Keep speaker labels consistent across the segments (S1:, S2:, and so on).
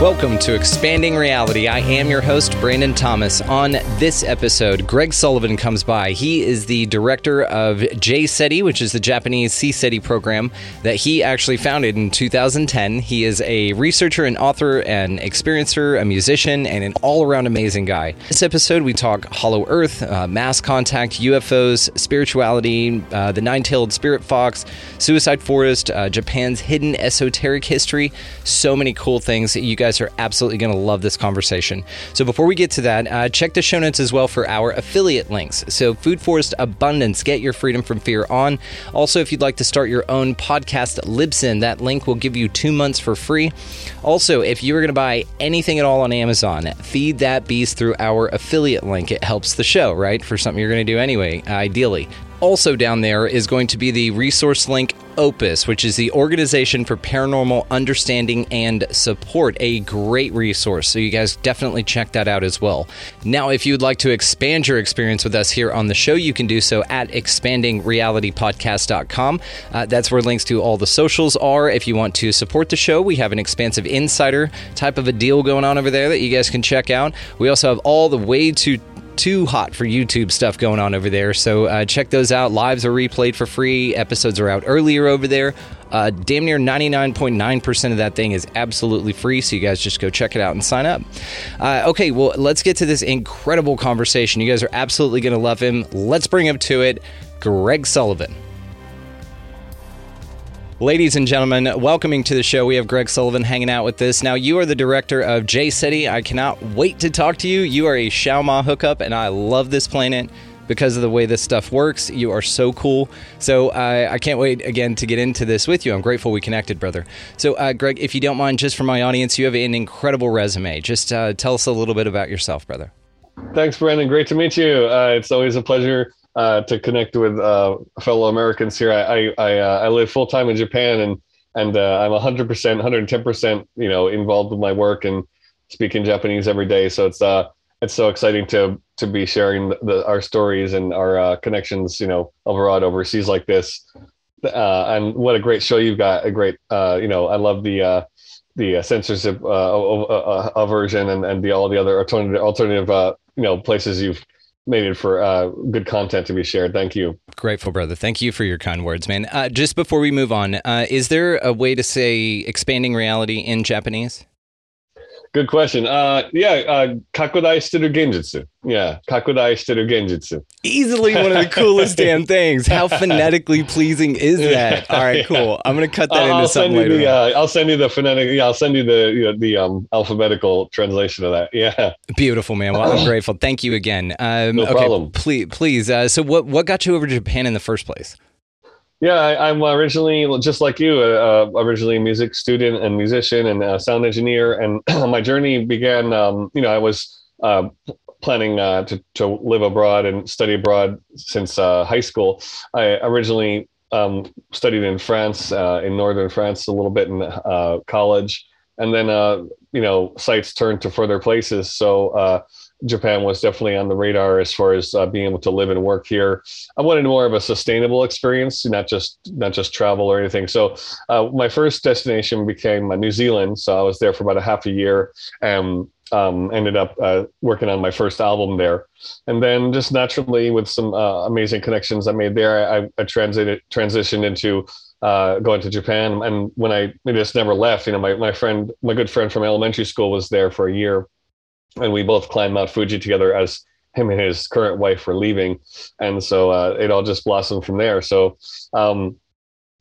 S1: Welcome to Expanding Reality. I am your host, Brandon Thomas. On this episode, Greg Sullivan comes by. He is the director of JCETI, which is the Japanese Sea SETI program that he actually founded in 2010. He is a researcher and author and experiencer, a musician, and an all around amazing guy. This episode, we talk Hollow Earth, uh, mass contact, UFOs, spirituality, uh, the nine tailed spirit fox, suicide forest, uh, Japan's hidden esoteric history. So many cool things. You guys guys are absolutely going to love this conversation. So before we get to that, uh, check the show notes as well for our affiliate links. So Food Forest Abundance, get your freedom from fear on. Also, if you'd like to start your own podcast, Libsyn, that link will give you two months for free. Also, if you are going to buy anything at all on Amazon, feed that beast through our affiliate link. It helps the show, right? For something you're going to do anyway, ideally. Also, down there is going to be the resource link Opus, which is the Organization for Paranormal Understanding and Support, a great resource. So, you guys definitely check that out as well. Now, if you'd like to expand your experience with us here on the show, you can do so at expandingrealitypodcast.com. Uh, that's where links to all the socials are. If you want to support the show, we have an expansive insider type of a deal going on over there that you guys can check out. We also have all the way to too hot for YouTube stuff going on over there. So uh, check those out. Lives are replayed for free. Episodes are out earlier over there. Uh, damn near 99.9% of that thing is absolutely free. So you guys just go check it out and sign up. Uh, okay, well, let's get to this incredible conversation. You guys are absolutely going to love him. Let's bring him to it. Greg Sullivan. Ladies and gentlemen, welcoming to the show, we have Greg Sullivan hanging out with us. Now, you are the director of JCETI. I cannot wait to talk to you. You are a Xiaoma hookup, and I love this planet because of the way this stuff works. You are so cool. So uh, I can't wait again to get into this with you. I'm grateful we connected, brother. So, uh, Greg, if you don't mind, just for my audience, you have an incredible resume. Just uh, tell us a little bit about yourself, brother.
S2: Thanks, Brandon. Great to meet you. Uh, it's always a pleasure uh, to connect with uh, fellow Americans here. I I, uh, I live full time in Japan, and and uh, I'm 100 percent, 110 percent, you know, involved with my work and speaking Japanese every day. So it's uh it's so exciting to to be sharing the, our stories and our uh, connections, you know, abroad overseas like this. And what a great show you've got! A great, you know, I love the the censorship aversion and and the all the other alternative alternative you know places you've made it for uh, good content to be shared. Thank you.
S1: Grateful, brother. Thank you for your kind words, man. Uh, just before we move on, uh, is there a way to say expanding reality in Japanese?
S2: Good question. Uh, yeah, uh, kakudai shiteru genjitsu. Yeah, kakudai shiteru genjitsu.
S1: Easily one of the coolest damn things. How phonetically pleasing is that? All right, cool. I'm gonna cut that
S2: I'll,
S1: into
S2: I'll
S1: something
S2: send you
S1: later.
S2: the, uh, I'll send you the phonetic. Yeah, I'll send you the you know, the um, alphabetical translation of that. Yeah.
S1: Beautiful, man. Well, I'm grateful. Thank you again. Um,
S2: No
S1: okay,
S2: problem.
S1: Please, please. Uh, so, what what got you over to Japan in the first place?
S2: Yeah, I, I'm originally just like you, uh, uh, originally a music student and musician and sound engineer. And my journey began, um, you know, I was uh, planning uh, to, to live abroad and study abroad since uh, high school. I originally um, studied in France, in northern France, a little bit in college. And then, you know, sights turned to further places. So Japan was definitely on the radar as far as uh, being able to live and work here. I wanted more of a sustainable experience, not just not just travel or anything. So uh, my first destination became uh, New Zealand. So I was there for about a half a year and um, ended up uh, working on my first album there. And then just naturally with some uh, amazing connections I made there, I, I transited transitioned into uh, going to Japan. And when I, just never left, you know, my, my friend, my good friend from elementary school was there for a year and we both climbed Mount Fuji together as him and his current wife were leaving. And so uh, it all just blossomed from there. So um,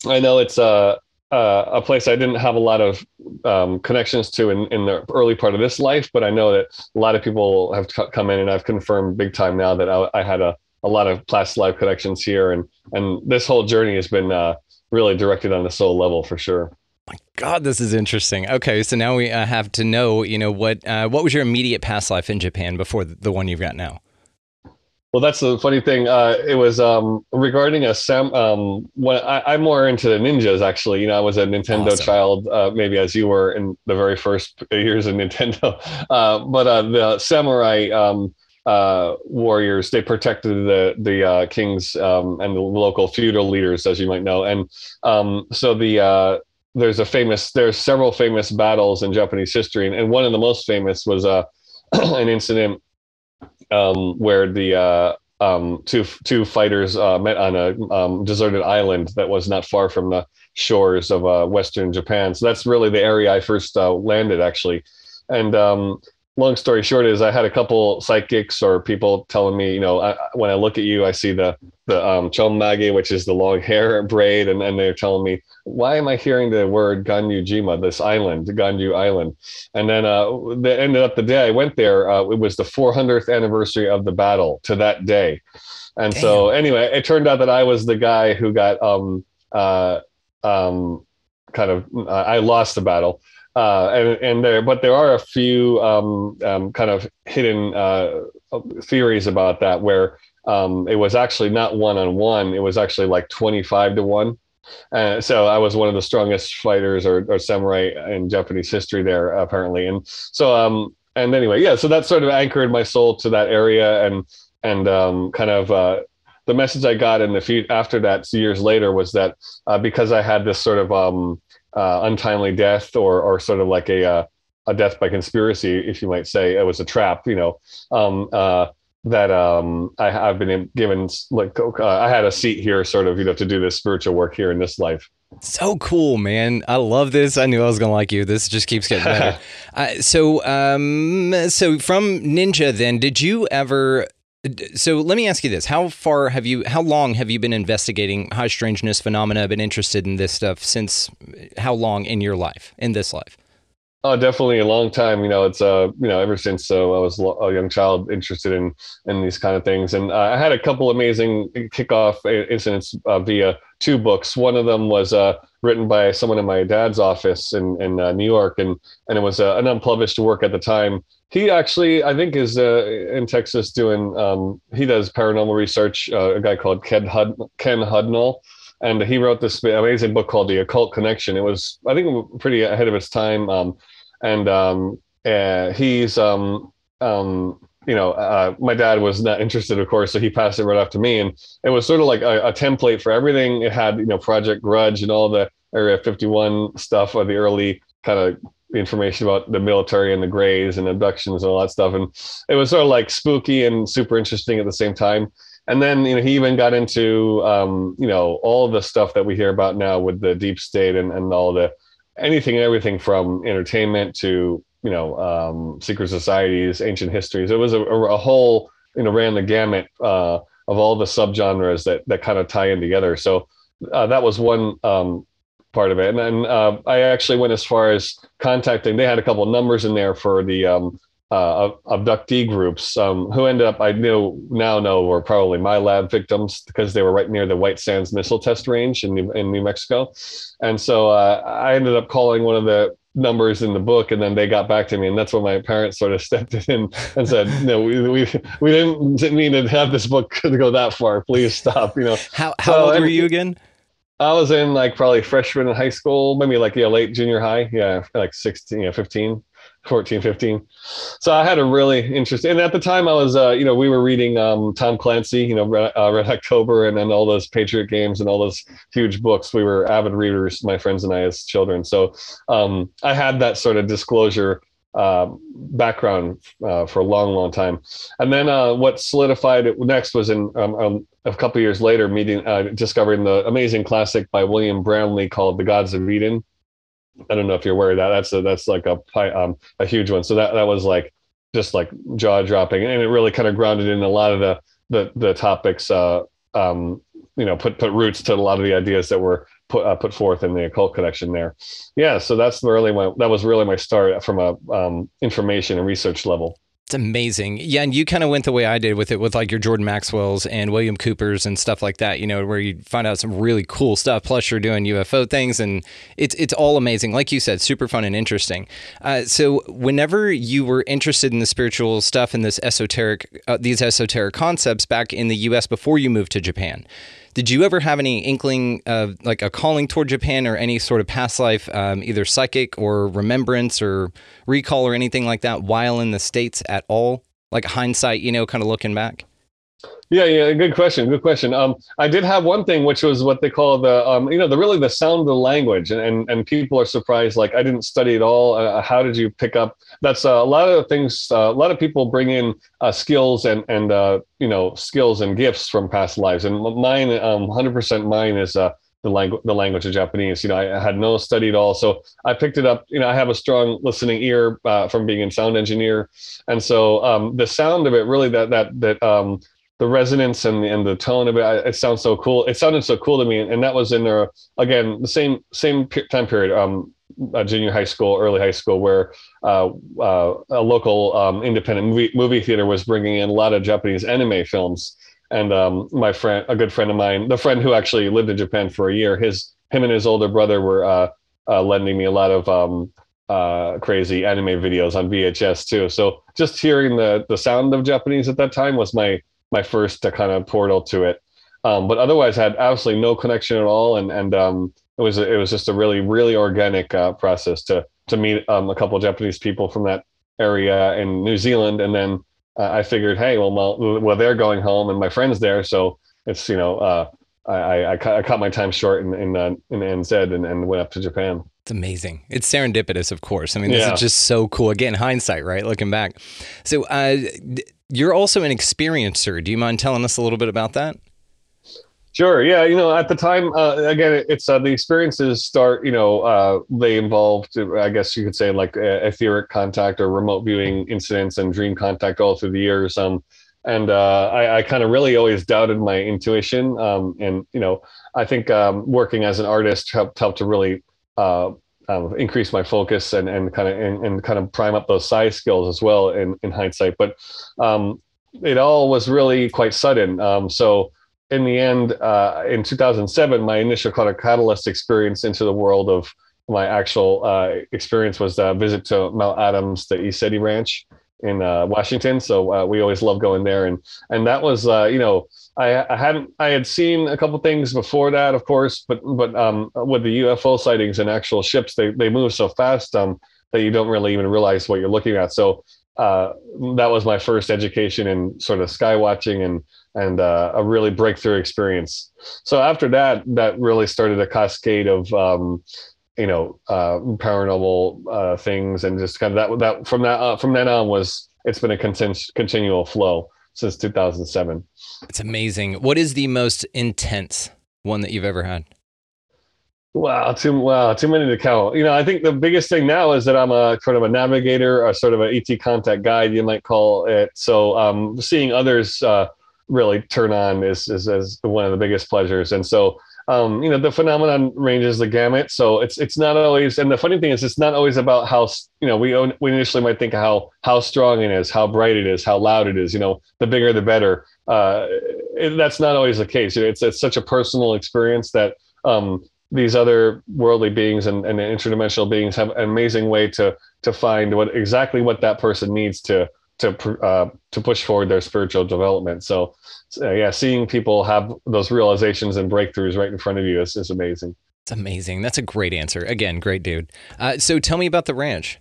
S2: I know it's a, a place I didn't have a lot of um, connections to in, in the early part of this life, but I know that a lot of people have come in and I've confirmed big time now that I, I had a, a lot of past life connections here. And, and this whole journey has been uh, really directed on the soul level for sure
S1: God, this is interesting. Okay, so now we uh, have to know, you know, what uh, what was your immediate past life in Japan before the one you've got now?
S2: Well, that's the funny thing. Uh, it was um, regarding a sam. Um, when I, am more into the ninjas, actually. You know, I was a Nintendo awesome. child, uh, maybe as you were in the very first years of Nintendo. Uh, but uh, the samurai um, uh, warriors they protected the the uh, kings um, and the local feudal leaders, as you might know. And um, so the there's a famous there's several famous battles in Japanese history, and, and one of the most famous was uh, an incident um, where the uh, um, two two fighters uh, met on a um, deserted island that was not far from the shores of uh, Western Japan. So that's really the area I first uh, landed, actually. And um, long story short is I had a couple psychics or people telling me, you know, I, when I look at you, I see the the um, which is the long hair braid, and, and they're telling me, why am I hearing the word Ganryujima, this island, Ganryu Island? And then uh, the ended up the day I went there, uh, it was the 400th anniversary of the battle to that day. And Damn. so anyway, it turned out that I was the guy who got um, uh, um, kind of I lost the battle uh, and and there, but there are a few um, um, kind of hidden uh, theories about that where um, it was actually not one on one; it was actually like twenty five to one. Uh, so I was one of the strongest fighters or, or samurai in Japanese history there, apparently. And so, um, and anyway, yeah. So that sort of anchored my soul to that area, and and um, kind of uh, the message I got in the few after that years later was that uh, because I had this sort of um, uh, untimely death or or sort of like a uh, a death by conspiracy, if you might say, it was a trap. You know, um, uh, that um, I, have been given like uh, I had a seat here, sort of, you know, to do this spiritual work here in this life.
S1: So cool, man! I love this. I knew I was gonna like you. This just keeps getting better. uh, so, um, so from Ninja, then, did you ever so let me ask you this: How far have you? How long have you been investigating high strangeness phenomena? Been interested in this stuff since how long in your life? In this life?
S2: Oh, definitely a long time. You know, it's uh, you know, ever since uh, I was a young child, interested in in these kind of things. And uh, I had a couple amazing kickoff incidents uh, via two books. One of them was uh, written by someone in my dad's office in in uh, New York, and and it was uh, an unpublished work at the time he actually, I think, is uh, in Texas doing. Um, he does paranormal research. Uh, a guy called Ken Hud- Ken Hudnall, and he wrote this amazing book called The Occult Connection. It was, I think, pretty ahead of its time. Um, and um, uh, he's, um, um, you know, uh, my dad was not interested, of course, so he passed it right off to me. And it was sort of like a, a template for everything. It had, you know, Project Grudge and all the Area 51 stuff or the early kind of information about the military and the Greys and abductions and all that stuff. And it was sort of like spooky and super interesting at the same time. And then you know he even got into um, you know all the stuff that we hear about now with the deep state and, and all the anything and everything from entertainment to you know um, secret societies, ancient histories. It was a, a whole you know ran the gamut uh, of all the subgenres that that kind of tie in together. So uh, that was one um, part of it. And then uh, I actually went as far as contacting. They had a couple of numbers in there for the um, uh, abductee groups um, who ended up I know now know were probably my lab victims because they were right near the White Sands missile test range in New, in New Mexico, and so uh, I ended up calling one of the numbers in the book and then they got back to me and that's when my parents sort of stepped in and said no we, we, we didn't mean to have this book to go that far. Please stop you know.
S1: How, how so, old were you again?
S2: I was in like probably freshman in high school, maybe like yeah, late junior high. Yeah, like 16, yeah, 15, 14, 15. So I had a really interesting, and at the time I was, uh, you know, we were reading um, Tom Clancy, you know, Red, uh, Red October, and then all those Patriot games and all those huge books. We were avid readers, my friends and I, as children. So um, I had that sort of disclosure uh, background uh, for a long, long time. And then uh, what solidified it next was in um, um, a couple years later, meeting uh, discovering the amazing classic by William Bramley called "The Gods of Eden." I don't know if you're aware of that. That's a, that's like a um, a huge one. So that that was like just like jaw dropping, and it really kind of grounded in a lot of the the the topics. Uh, um, you know, put put roots to a lot of the ideas that were put uh, put forth in the occult connection there. Yeah, so that's really my that was really my start from a um, information and research level.
S1: It's amazing. Yeah, and you kind of went the way I did with it with like your Jordan Maxwell's and William Cooper's and stuff like that, you know, where you find out some really cool stuff. Plus you're doing UFO things and it's it's all amazing. Like you said, super fun and interesting. Uh, so whenever you were interested in the spiritual stuff and this esoteric uh, these esoteric concepts back in the US before you moved to Japan, did you ever have any inkling of like a calling toward Japan or any sort of past life, um, either psychic or remembrance or recall or anything like that while in the States at all? Like hindsight, you know, kind of looking back?
S2: Yeah, yeah, good question. Good question. Um, I did have one thing, which was what they call the, um, you know, the really the sound of the language, and and, and people are surprised. Like I didn't study at all. Uh, how did you pick up? That's uh, a lot of things. Uh, a lot of people bring in uh, skills and and uh, you know skills and gifts from past lives, and mine, um, hundred percent mine is uh, the language the language of Japanese. You know, I had no study at all, so I picked it up. You know, I have a strong listening ear uh, from being a sound engineer, and so um, the sound of it really that that that um, the resonance and the, and the tone of it, it sounds so cool. It sounded so cool to me, and that was in there again the same same time period, um, junior high school, early high school, where uh, uh, a local um, independent movie, movie theater was bringing in a lot of Japanese anime films. And um, my friend, a good friend of mine, the friend who actually lived in Japan for a year, his him and his older brother were uh, uh lending me a lot of um, uh, crazy anime videos on VHS too. So just hearing the the sound of Japanese at that time was my my first uh, kind of portal to it. Um, but otherwise, I had absolutely no connection at all, and and um, it was it was just a really really organic uh, process to to meet um, a couple of Japanese people from that area in New Zealand, and then uh, I figured, hey, well, well, well, they're going home, and my friends there, so it's you know, uh, I, I, I cut my time short in in, uh, in NZ and, and went up to Japan.
S1: It's amazing. It's serendipitous, of course. I mean, this yeah. is just so cool. Again, hindsight, right? Looking back. So, uh, you're also an experiencer. Do you mind telling us a little bit about that?
S2: Sure. Yeah. You know, at the time, uh, again, it's uh, the experiences start. You know, uh, they involved, I guess you could say, like etheric contact or remote viewing incidents and dream contact all through the years. Um, and uh, I, I kind of really always doubted my intuition. Um, and you know, I think um, working as an artist helped helped to really uh, um, increase my focus and, and kind of and, and, kind of prime up those size skills as well in, in hindsight. But um, it all was really quite sudden. Um, so in the end, uh, in 2007, my initial kind of catalyst experience into the world of my actual uh, experience was a visit to Mount Adams, the ECETI Ranch in uh, Washington. So uh, we always love going there, and and that was uh, you know I, I, hadn't I had seen a couple things before that, of course, but but um, with the UFO sightings and actual ships, they they move so fast um, that you don't really even realize what you're looking at. So uh, that was my first education in sort of sky watching and and uh, a really breakthrough experience. So after that, that really started a cascade of um, you know uh, paranormal uh, things and just kind of that that from that uh, from then on was it's been a continu- continual flow since 2007.
S1: It's amazing. What is the most intense one that you've ever had?
S2: Wow, too wow, too many to count. You know, I think the biggest thing now is that I'm a sort of a navigator, a sort of an ET contact guide, you might call it. So, um, seeing others uh, really turn on is, is is one of the biggest pleasures. And so, um, you know, the phenomenon ranges the gamut. So it's it's not always. And the funny thing is, it's not always about how you know we we initially might think how how strong it is, how bright it is, how loud it is. You know, the bigger the better. Uh, it, that's not always the case. It's it's such a personal experience that um, these other worldly beings and, and interdimensional beings have an amazing way to to find what exactly what that person needs to to uh, to push forward their spiritual development. So, so, yeah, seeing people have those realizations and breakthroughs right in front of you is, is amazing.
S1: It's amazing. That's a great answer. Again, great dude. Uh, so tell me about the ranch.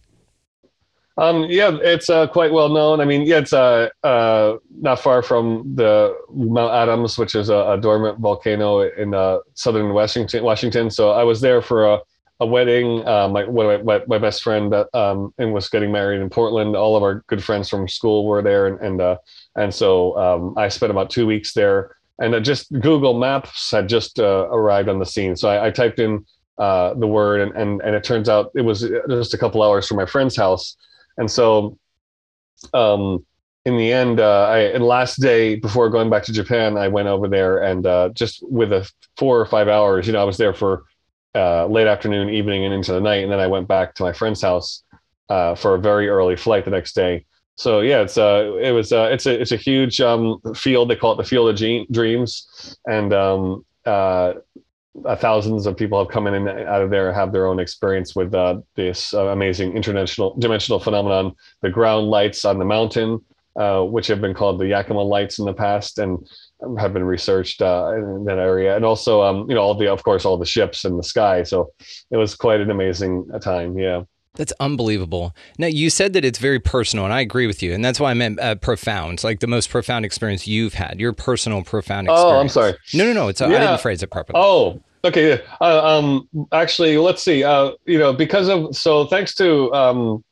S2: Um, yeah, it's uh, quite well known. I mean, yeah, it's uh, uh, not far from the Mount Adams, which is a, a dormant volcano in uh, southern Washington. Washington. So I was there for a, a wedding. Uh, my, my my best friend that um, and was getting married in Portland. All of our good friends from school were there, and and uh, and so um, I spent about two weeks there. And uh, just Google Maps had just uh, arrived on the scene, so I, I typed in uh, the word, and, and and it turns out it was just a couple hours from my friend's house and so, um, in the end, uh, I and last day before going back to Japan, I went over there and uh, just with a four or five hours, you know, I was there for uh, late afternoon, evening, and into the night, and then I went back to my friend's house uh, for a very early flight the next day. So yeah, it's uh, it was uh, it's a it's a huge um, field. They call it the Field of Dreams, and um, uh, uh, thousands of people have come in and out of there have their own experience with uh, this uh, amazing international dimensional phenomenon the ground lights on the mountain uh, which have been called the yakima lights in the past and have been researched uh, in that area and also um, you know all the of course all the ships in the sky so it was quite an amazing uh, time yeah
S1: that's unbelievable. Now, you said that it's very personal, and I agree with you. And that's why I meant uh, profound, like the most profound experience you've had, your personal profound experience.
S2: Oh, I'm sorry.
S1: No, no, no. It's, yeah. I didn't phrase it properly.
S2: Oh, okay. Uh, um, actually, let's see. Uh, you know, because of, so thanks to, um,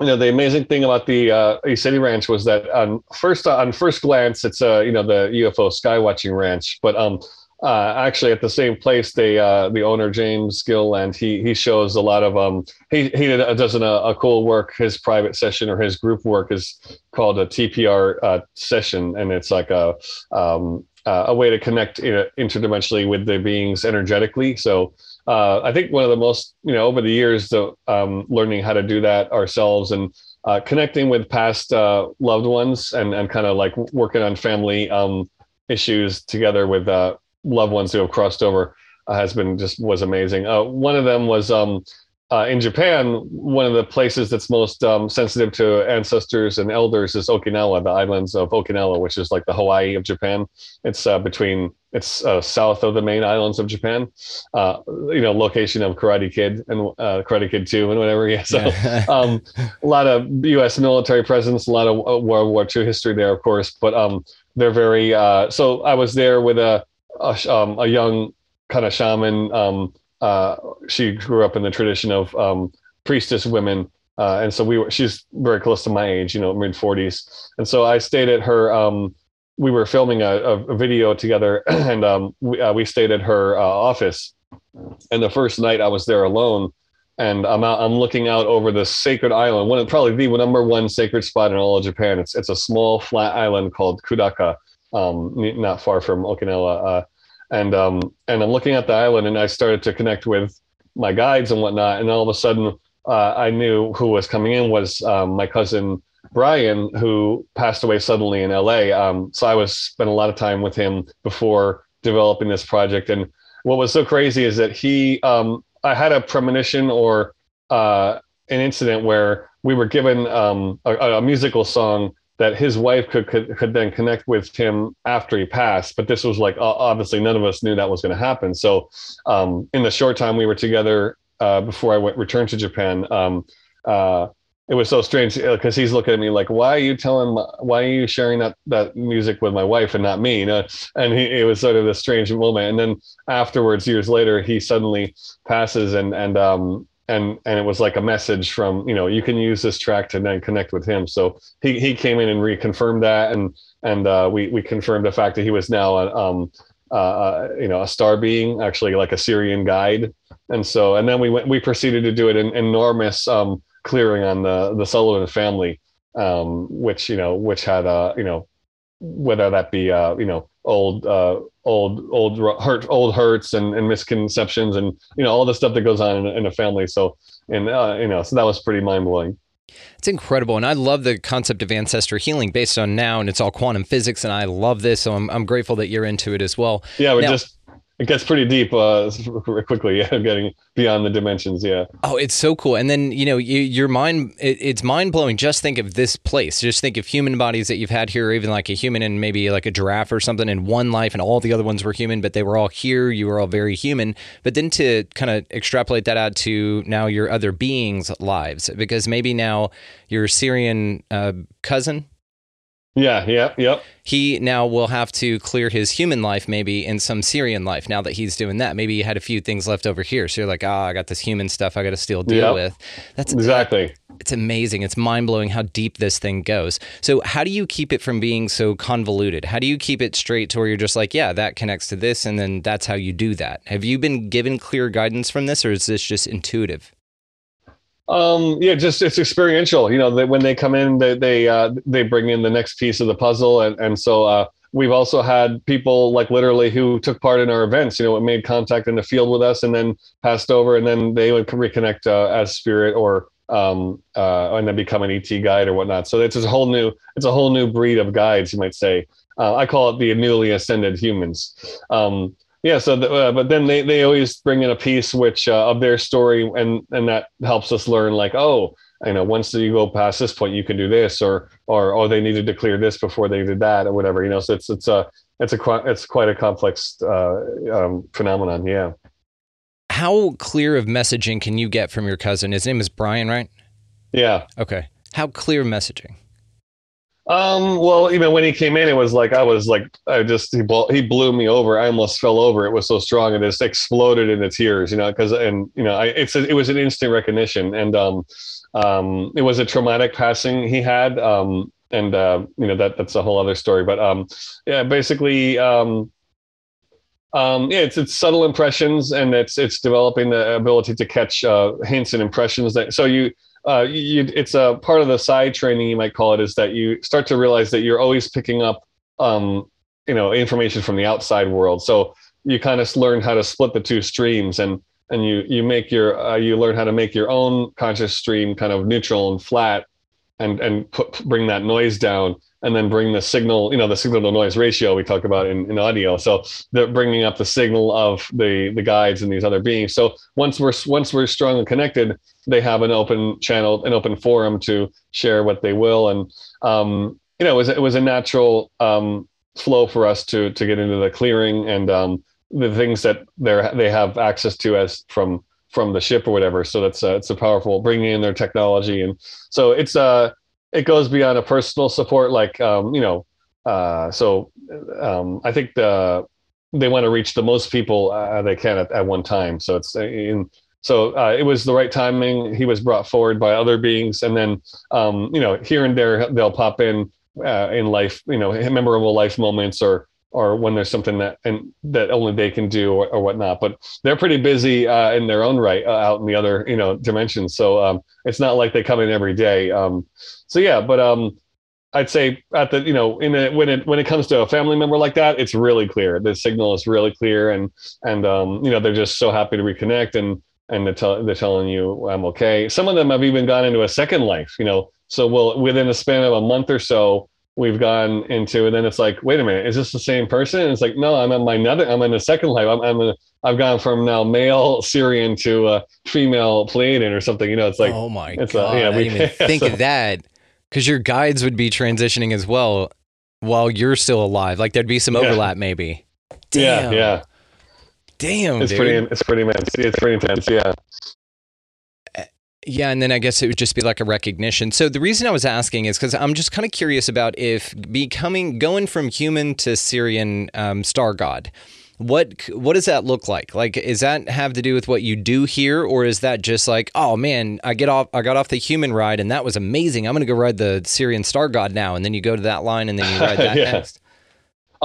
S2: you know, the amazing thing about the uh, ECETI Ranch was that on first, on first glance, it's, uh, you know, the UFO sky watching ranch. But um, uh, actually at the same place they uh, the owner James Gilliland he he shows a lot of um he he does a, a cool work his private session or his group work is called a tpr uh, session and it's like a um uh, a way to connect you know, interdimensionally with the beings energetically so uh, I think one of the most, you know, over the years, the um, learning how to do that ourselves and uh, connecting with past uh, loved ones and, and kind of like working on family um, issues together with uh, loved ones who have crossed over uh, has been just was amazing. Uh, one of them was um, uh, in Japan. One of the places that's most um, sensitive to ancestors and elders is Okinawa, the islands of Okinawa, which is like the Hawaii of Japan. It's uh, between it's uh, south of the main islands of Japan. Uh, you know, location of Karate Kid and Karate Kid Two and whatever. Yeah, so um, a lot of U.S. military presence, a lot of World War II history there, of course. But um, they're very. so I was there with a a, um, a young kind of shaman. Uh, she grew up in the tradition of um, priestess women, uh, and so we were. She's very close to my age, you know, mid forties, and so I stayed at her. Um, we were filming a, a video together, and um, we, uh, we stayed at her uh, office. And the first night I was there alone, and I'm out, I'm looking out over the sacred island, one of probably the number one sacred spot in all of Japan. It's it's a small flat island called Kudaka, um, not far from Okinawa. And um, and I'm looking at the island, and I started to connect with my guides and whatnot. And all of a sudden, uh, I knew who was coming in was um, my cousin Brian, who passed away suddenly in LA. Um, so I was spent a lot of time with him before developing this project. And what was so crazy is that he, um, I had a premonition or uh, an incident where we were given um, a, a, musical song that his wife could, could could then connect with him after he passed. But this was like obviously none of us knew that was going to happen. So um, in the short time we were together uh, before I went returned to Japan, um, uh, it was so strange because uh, he's looking at me like, "Why are you telling? Why are you sharing that that music with my wife and not me?" You know? And he, it was sort of a strange moment. And then afterwards, years later, he suddenly passes, and and um, and and it was like a message from you know you can use this track to then connect with him. So he he came in and reconfirmed that. And and uh, we we confirmed the fact that he was now a, um uh, uh, you know a star being actually like a Sirian guide. And so and then we went we proceeded to do an, enormous um clearing on the the Sullivan family um which you know which had uh you know whether that be uh you know old uh, old old hurt old hurts and, and misconceptions and you know all the stuff that goes on in, in a family so and uh, you know so that was pretty mind-blowing
S1: it's incredible. And I love the concept of ancestor healing based on now, and it's all quantum physics. And I love this. So I'm, I'm grateful that you're into it as well.
S2: Yeah, we
S1: now,
S2: just it gets pretty deep uh, quickly. Yeah, getting beyond the dimensions. Yeah.
S1: Oh, it's so cool. And then you know, you, your mind, it, it's mind blowing. Just think of this place. Just think of human bodies that you've had here, even like a human and maybe like a giraffe or something in one life, and all the other ones were human, but they were all here. You were all very human. But then to kind of extrapolate that out to now your other beings' lives, because maybe now your Sirian uh, cousin
S2: yeah, yeah, yep.
S1: He now will have to clear his human life maybe in some Sirian life now that he's doing that. Maybe he had a few things left over here. So you're like, ah, oh, I got this human stuff I got to still deal yep. with.
S2: That's exactly.
S1: It's amazing. It's mind blowing how deep this thing goes. So, how do you keep it from being so convoluted? How do you keep it straight to where you're just like, yeah, that connects to this, and then that's how you do that? Have you been given clear guidance from this, or is this just intuitive?
S2: Um, yeah, just it's experiential. You know, they, when they come in, they they uh, they bring in the next piece of the puzzle, and and so uh, we've also had people like literally who took part in our events. You know, made contact in the field with us, and then passed over, and then they would reconnect uh, as spirit or um uh and then become an ET guide or whatnot. So it's a whole new it's a whole new breed of guides, you might say. Uh, I call it the newly ascended humans. Um, yeah so the, uh, but then they, they always bring in a piece which uh, of their story and and that helps us learn like oh you know once you go past this point you can do this or or oh they needed to clear this before they did that or whatever you know so it's it's a it's a it's quite a complex uh, um, phenomenon yeah.
S1: How clear of messaging can you get from your cousin? His name is brian right?
S2: Yeah.
S1: Okay. How clear messaging
S2: um, well, even when he came in, it was like I was like I just he blew, he blew me over. I almost fell over. It was so strong and just exploded into tears, you know, because and you know, I it's a, it was an instant recognition and um um it was a traumatic passing he had um and uh you know that that's a whole other story, but um yeah, basically um um, yeah, it's it's subtle impressions, and it's it's developing the ability to catch uh, hints and impressions. That so you uh, you, it's a part of the side training you might call it is that you start to realize that you're always picking up um, you know information from the outside world. So you kind of learn how to split the two streams and and you you make your uh, you learn how to make your own conscious stream kind of neutral and flat and and put bring that noise down and then bring the signal you know the signal to noise ratio we talk about in, in audio so they're bringing up the signal of the the guides and these other beings so once we're once we're strongly connected they have an open channel, an open forum to share what they will. And, um, you know, it was, it was a natural um, flow for us to, to get into the clearing and um, the things that they they have access to as from, from the ship or whatever. So that's, uh, it's a powerful bringing in their technology. And so it's, uh, it goes beyond a personal support, like, um, you know, uh, so um, I think the, they want to reach the most people uh, they can at, at one time. So it's in, so uh, it was the right timing. He was brought forward by other beings, and then um, you know here and there they'll pop in uh, in life, you know, memorable life moments or or when there's something that and that only they can do or, or whatnot. But they're pretty busy uh, in their own right uh, out in the other you know dimensions. So um, it's not like they come in every day. Um, so yeah, but um, I'd say at the you know in a, when it when it comes to a family member like that, it's really clear. The signal is really clear, and and um, you know they're just so happy to reconnect and and they're, tell, they're telling you I'm okay. Some of them have even gone into a second life, you know. So well, within the span of a month or so, we've gone into, and then it's like, wait a minute, is this the same person? And it's like, no, I'm in my another, I'm in a second life. I'm, I'm a, I've gone from now male Sirian to a female Pleiadian or something. You know, it's like,
S1: oh my it's god, a, yeah, we, I didn't even think so, of that because your guides would be transitioning as well while you're still alive. Like there'd be some overlap,
S2: yeah.
S1: maybe.
S2: Damn. Yeah, yeah.
S1: Damn,
S2: it's
S1: dude.
S2: pretty. It's pretty intense. It's pretty intense. Yeah.
S1: Yeah, and then I guess it would just be like a recognition. So the reason I was asking is because I'm just kind of curious about if becoming going from human to Sirian um, star god. What what does that look like? Like, is that have to do with what you do here, or is that just like, oh man, I get off, I got off the human ride, and that was amazing. I'm gonna go ride the Sirian star god now, and then you go to that line, and then you ride that yeah. next.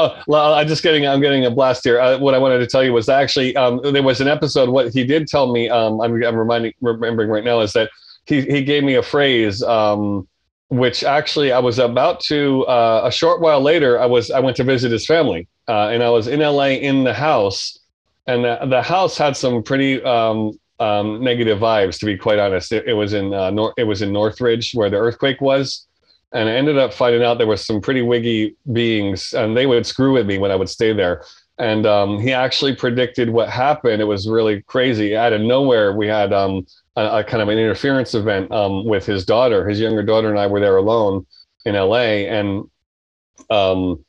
S2: Oh, well, I'm just getting, I'm getting a blast here. Uh, what I wanted to tell you was actually, um, there was an episode. What he did tell me, um, I'm, I'm reminding, remembering right now, is that he he gave me a phrase, um, which actually I was about to. Uh, a short while later, I was I went to visit his family, uh, and I was in LA in the house, and the, the house had some pretty um, um, negative vibes, to be quite honest. It, it was in uh, Nor- it was in Northridge where the earthquake was and I ended up finding out there were some pretty wiggy beings, and they would screw with me when I would stay there. and um, he actually predicted what happened. It was really crazy. Out of nowhere, we had um, a, a, kind of an interference event um, with his daughter. His younger daughter and I were there alone in LA, and um,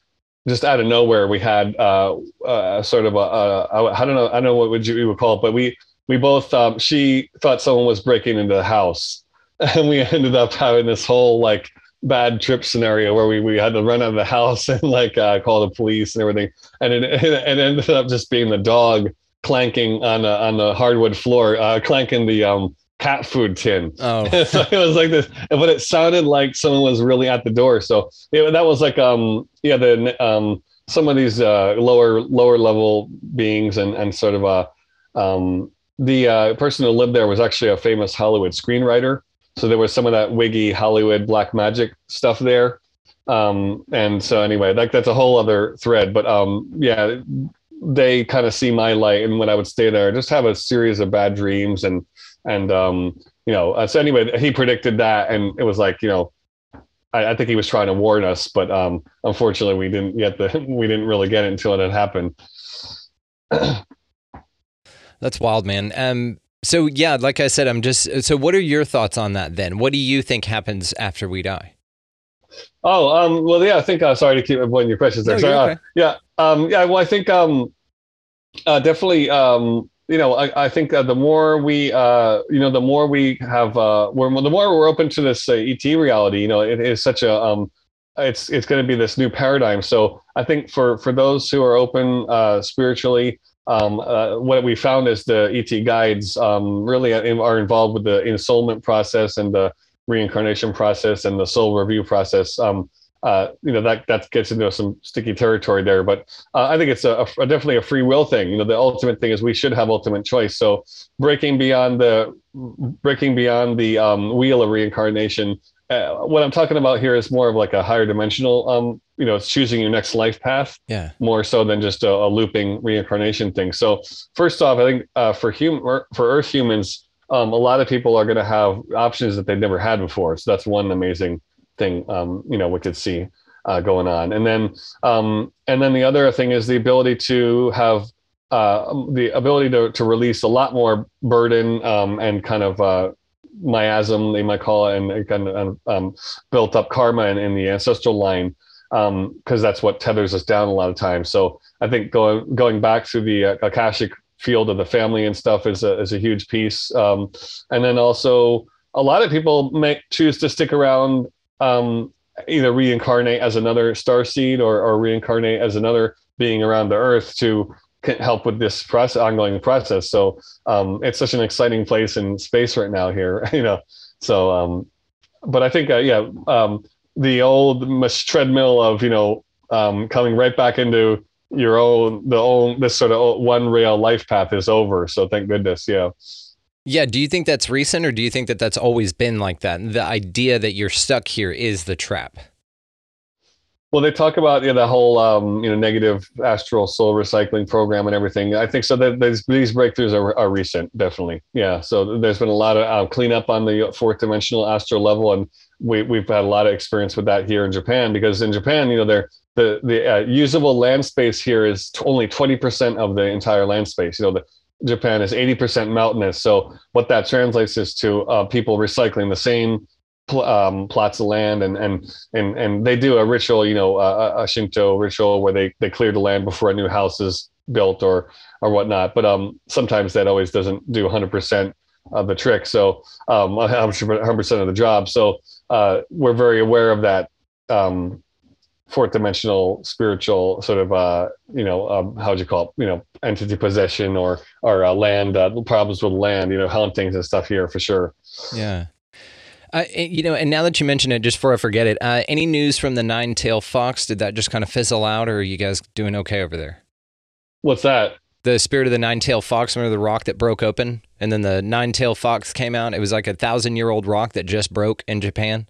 S2: just out of nowhere, we had uh, uh, sort of a, a I don't know I don't know what would you, you would call it, but we we both um, she thought someone was breaking into the house, and we ended up having this whole like bad trip scenario where we, we had to run out of the house and like uh, call the police and everything, and it, it ended up just being the dog clanking on a, on the hardwood floor, uh, clanking the um, cat food tin.
S1: Oh,
S2: so it was like this, but it sounded like someone was really at the door. So yeah, that was like um yeah the um some of these uh, lower lower level beings and and sort of uh um the uh, person who lived there was actually a famous Hollywood screenwriter. So there was some of that wiggy Hollywood black magic stuff there. Um, and so anyway, like that's a whole other thread. But um, yeah, they kind of see my light, and when I would stay there, just have a series of bad dreams, and and um, you know. Uh, so anyway, he predicted that, and it was like you know, I, I think he was trying to warn us, but um, unfortunately, we didn't get the we didn't really get it until it had happened.
S1: That's wild, man. Um, so yeah, like I said, I'm just. So, what are your thoughts on that? Then, what do you think happens after we die?
S2: Oh, um, well, yeah, I think. Uh, sorry to keep avoiding your questions there.
S1: No,
S2: sorry,
S1: you're
S2: uh, yeah, um, yeah. Well, I think um, uh, definitely. Um, you know, I, I think uh, the more we, uh, you know, the more we have, uh, we're, the more we're open to this uh, ET reality. You know, it is such a, um, it's it's going to be this new paradigm. So I think for for those who are open uh, spiritually, um, uh, what we found is the ET guides um, really are involved with the ensoulment process and the reincarnation process and the soul review process. Um, uh, you know that that gets into some sticky territory there, but uh, I think it's a, a, definitely a free will thing. You know, the ultimate thing is we should have ultimate choice. So breaking beyond the breaking beyond the um, wheel of reincarnation. Uh, what I'm talking about here is more of like a higher dimensional. Um, you know, it's choosing your next life path
S1: Yeah.
S2: more so than just a, a looping reincarnation thing. So first off, I think uh, for human for Earth humans, um, a lot of people are going to have options that they've never had before. So that's one amazing thing um, you know we could see uh, going on. And then um, and then the other thing is the ability to have uh, the ability to to release a lot more burden um, and kind of uh, miasm they might call it, and kind of um, built up karma in, in the ancestral line because that's what tethers us down a lot of times. So I think going going back to the uh, akashic field of the family and stuff is a is a huge piece. Um, and then also a lot of people may choose to stick around, um, either reincarnate as another star seed or, or reincarnate as another being around the earth to help with this process, ongoing process. So um, it's such an exciting place in space right now here, you know. So, um, but I think uh, yeah, um, the old treadmill of you know um, coming right back into your own the own this sort of one rail life path is over. So thank goodness, yeah.
S1: Yeah. Do you think that's recent, or do you think that that's always been like that? The idea that you're stuck here is the trap.
S2: Well, they talk about you know, the whole um, you know negative astral soul recycling program and everything. I think so. That these, breakthroughs are, are recent, definitely. Yeah. So there's been a lot of uh, cleanup on the fourth dimensional astral level, and we we've had a lot of experience with that here in Japan because in Japan, you know, they're the the uh, usable land space here is t- only 20% of the entire land space. You know, the Japan is 80% mountainous. So what that translates is to uh, people recycling the same pl- um, plots of land, and and and and they do a ritual, you know, uh, a Shinto ritual where they they clear the land before a new house is built or or whatnot. But um, sometimes that always doesn't do 100% of the trick. So um, 100% of the job. So uh, we're very aware of that. Um, fourth dimensional spiritual sort of uh you know um, how would you call it you know entity possession or or uh, land uh, problems with land you know hauntings and stuff here for sure
S1: Yeah. Uh, you know, and now that you mention it, just before I forget it, uh, any news from the nine tail fox? Did that just kind of fizzle out, or are you guys doing okay over there?
S2: what's that
S1: The spirit of the nine tail fox, remember the rock that broke open, and then the nine tail fox came out. It was like a thousand year old rock that just broke in Japan.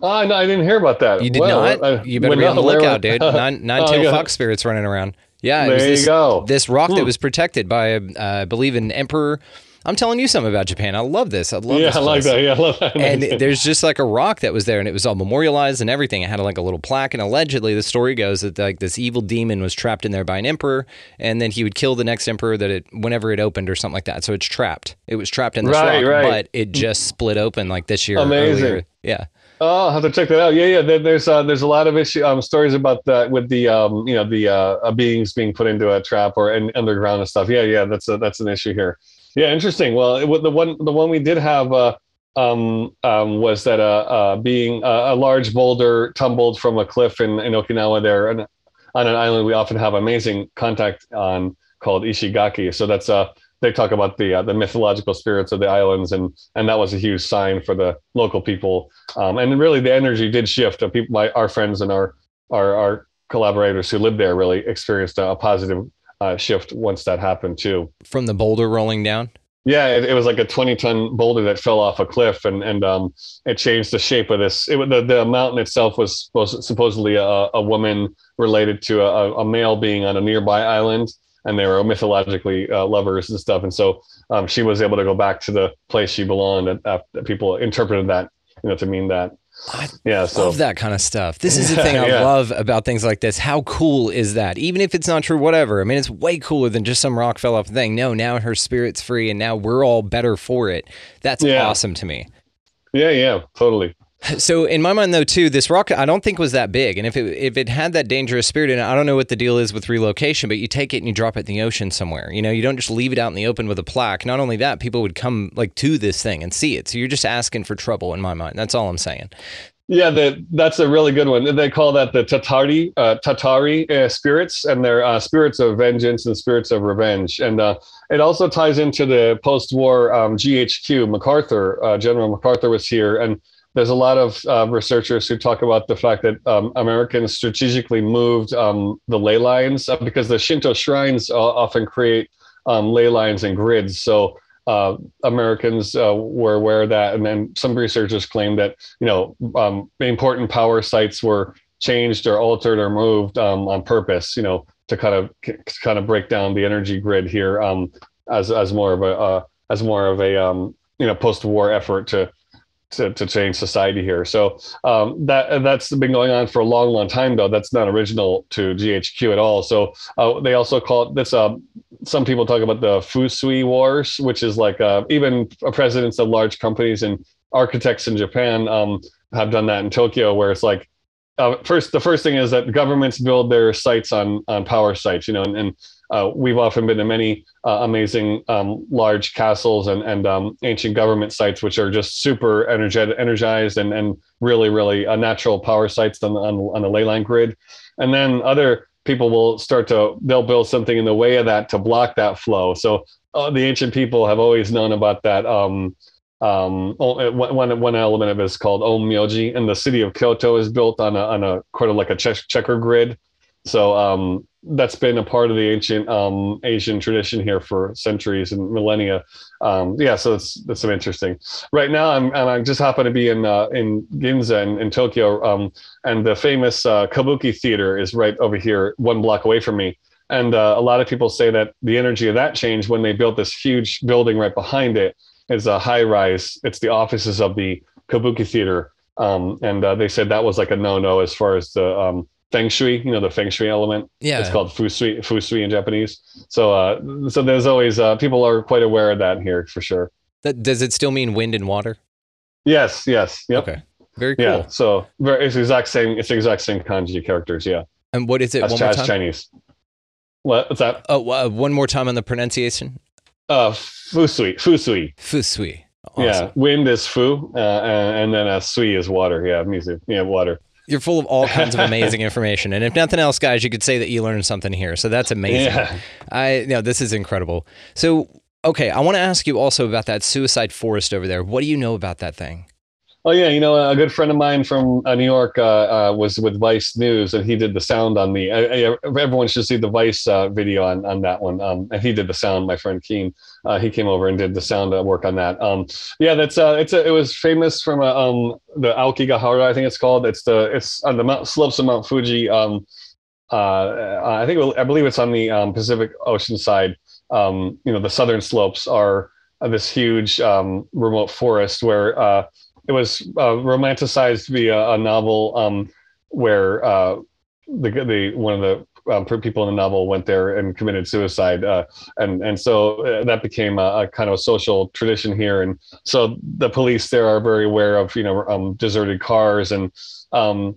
S2: oh no i didn't hear about that
S1: You did
S2: Well,
S1: not.
S2: I-
S1: you better be on the lookout, dude. Nine nine
S2: Oh,
S1: tail fox spirits running around. Yeah, it
S2: There
S1: was
S2: you
S1: this,
S2: go.
S1: this rock that
S2: Hmm.
S1: was protected by, uh, I believe, an emperor. I'm telling you something about Japan. I love this. I love this.
S2: yeah, I like that. Yeah, I love that.
S1: and there's just like a rock that was there and it was all memorialized and everything it had like a little plaque and allegedly the story goes that like this evil demon was trapped in there by an emperor and then he would kill the next emperor that it whenever it opened or something like that so it's trapped it was trapped in this
S2: Right,
S1: rock
S2: right.
S1: but it just split open like this year
S2: Amazing.
S1: earlier. yeah
S2: Oh, I'll have to check that out. Yeah, yeah. There's uh, there's a lot of issue um, stories about that with the um, you know the uh, uh, beings being put into a trap or underground and stuff. Yeah, yeah. That's a, that's an issue here. Yeah, interesting. Well, it, the one the one we did have uh, um, um, was that uh, uh, being a large boulder tumbled from a cliff in, in Okinawa there, and on an island we often have amazing contact on called Ishigaki. So that's uh they talk about the uh, the mythological spirits of the islands, and and that was a huge sign for the local people. Um, and really, the energy did shift. Uh, people, my our friends and our our our collaborators who lived there really experienced a, a positive uh, shift once that happened too.
S1: from the boulder rolling down
S2: Yeah, it, it was like a 20 ton boulder that fell off a cliff and, and um, it changed the shape of this. It, the, the mountain itself was supposed, supposedly a, a woman related to a, a male being on a nearby island. And they were mythologically uh, lovers and stuff. And so um, she was able to go back to the place she belonged. And uh, people interpreted that, you know, to mean that.
S1: I
S2: Yeah. So
S1: love that kind of stuff. This is the thing I
S2: yeah.
S1: love about things like this. How cool is that? Even if it's not true, whatever. I mean, it's way cooler than just some rock fell off thing. No, now her spirit's free and now we're all better for it. That's
S2: Yeah.
S1: awesome to me.
S2: yeah, yeah, totally.
S1: So in my mind though too, this rock I don't think was that big. And if it if it had that dangerous spirit in it, I don't know what the deal is with relocation, but you take it and you drop it in the ocean somewhere. You know, you don't just leave it out in the open with a plaque. Not only that, people would come like to this thing and see it. So you're just asking for trouble in my mind. That's all I'm saying.
S2: Yeah, the, that's a really good one. They call that the Tatari, uh, Tatari uh, spirits, and they're uh, spirits of vengeance and spirits of revenge. And uh, it also ties into the post-war um, GHQ. MacArthur, uh, General MacArthur, was here, and there's a lot of uh, researchers who talk about the fact that um, Americans strategically moved um, the ley lines uh, because the Shinto shrines uh, often create um, ley lines and grids. So uh, Americans uh, were aware of that, and then some researchers claim that you know um, important power sites were changed or altered or moved um, on purpose, you know, to kind of kind of break down the energy grid here um, as as more of a uh, as more of a you know post-war effort to to, to change society here. So um, that that's been going on for a long, long time, though. That's not original to GHQ at all. So uh, they also call it this. Uh, some people talk about the Fusui Wars, which is like uh, even presidents of large companies and architects in Japan um, have done that in Tokyo, where it's like uh, first the first thing is that governments build their sites on on power sites, you know, and, and uh, we've often been to many uh, amazing um, large castles and and um, ancient government sites, which are just super energetic, energized, and and really really uh, natural power sites on, on on the ley line grid, and then other people will start to they'll build something in the way of that to block that flow. So uh, the ancient people have always known about that. Um, um, o- one one element of it is called Onmyoji, and the city of Kyoto is built on a on a kind of like a che- checker grid. So um, that's been a part of the ancient um, Asian tradition here for centuries and millennia. Um, yeah, so it's that's some interesting. Right now, I'm and I just happen to be in uh, in Ginza in, in Tokyo, um, and the famous uh, Kabuki Theater is right over here, one block away from me. And uh, a lot of people say that the energy of that changed when they built this huge building right behind it. Is a high rise. It's the offices of the Kabuki Theater, um, and uh, they said that was like a no no as far as the um, feng shui. You know, the feng shui element.
S1: Yeah.
S2: It's called fusui, fusui in Japanese. So, uh, so there's always uh, people are quite aware of that here for sure.
S1: That, does it still mean wind and water?
S2: Yes, yes, yep.
S1: Okay. Very cool.
S2: Yeah. So very, it's the exact same. It's exact same kanji characters. Yeah.
S1: And what is it?
S2: That's
S1: one more time.
S2: Chinese. What, what's that?
S1: Oh, uh, one more time on the pronunciation.
S2: Uh, fusui, fusui.
S1: Fusui.
S2: Yeah. Wind is fu, uh, and, and then uh, sui is water. Yeah, music. Yeah, water.
S1: You're full of all kinds of amazing information. And if nothing else, guys, you could say that you learned something here. So that's amazing.
S2: Yeah.
S1: I know this is incredible. So okay, I want to ask you also about that suicide forest over there. What do you know about that thing?
S2: Oh yeah, you know, a good friend of mine from uh, New York uh, uh, was with Vice News, and he did the sound on the. Uh, uh, everyone should see the Vice uh, video on on that one. Um, and he did the sound. My friend Keen, he came over and did the sound work on that. Um, yeah, that's it's a, it was famous from uh, um, the I think it's called. It's the it's on the mount, slopes of Mount Fuji. Um, I think I believe it's on the um, Pacific Ocean side. Um, you know, the southern slopes are this huge remote forest where it was uh, romanticized via a novel um, where uh, the the one of the um, people in the novel went there and committed suicide, uh, and and so uh, that became a, a, kind of a social tradition here. And so the police there are very aware of you know um, deserted cars and um,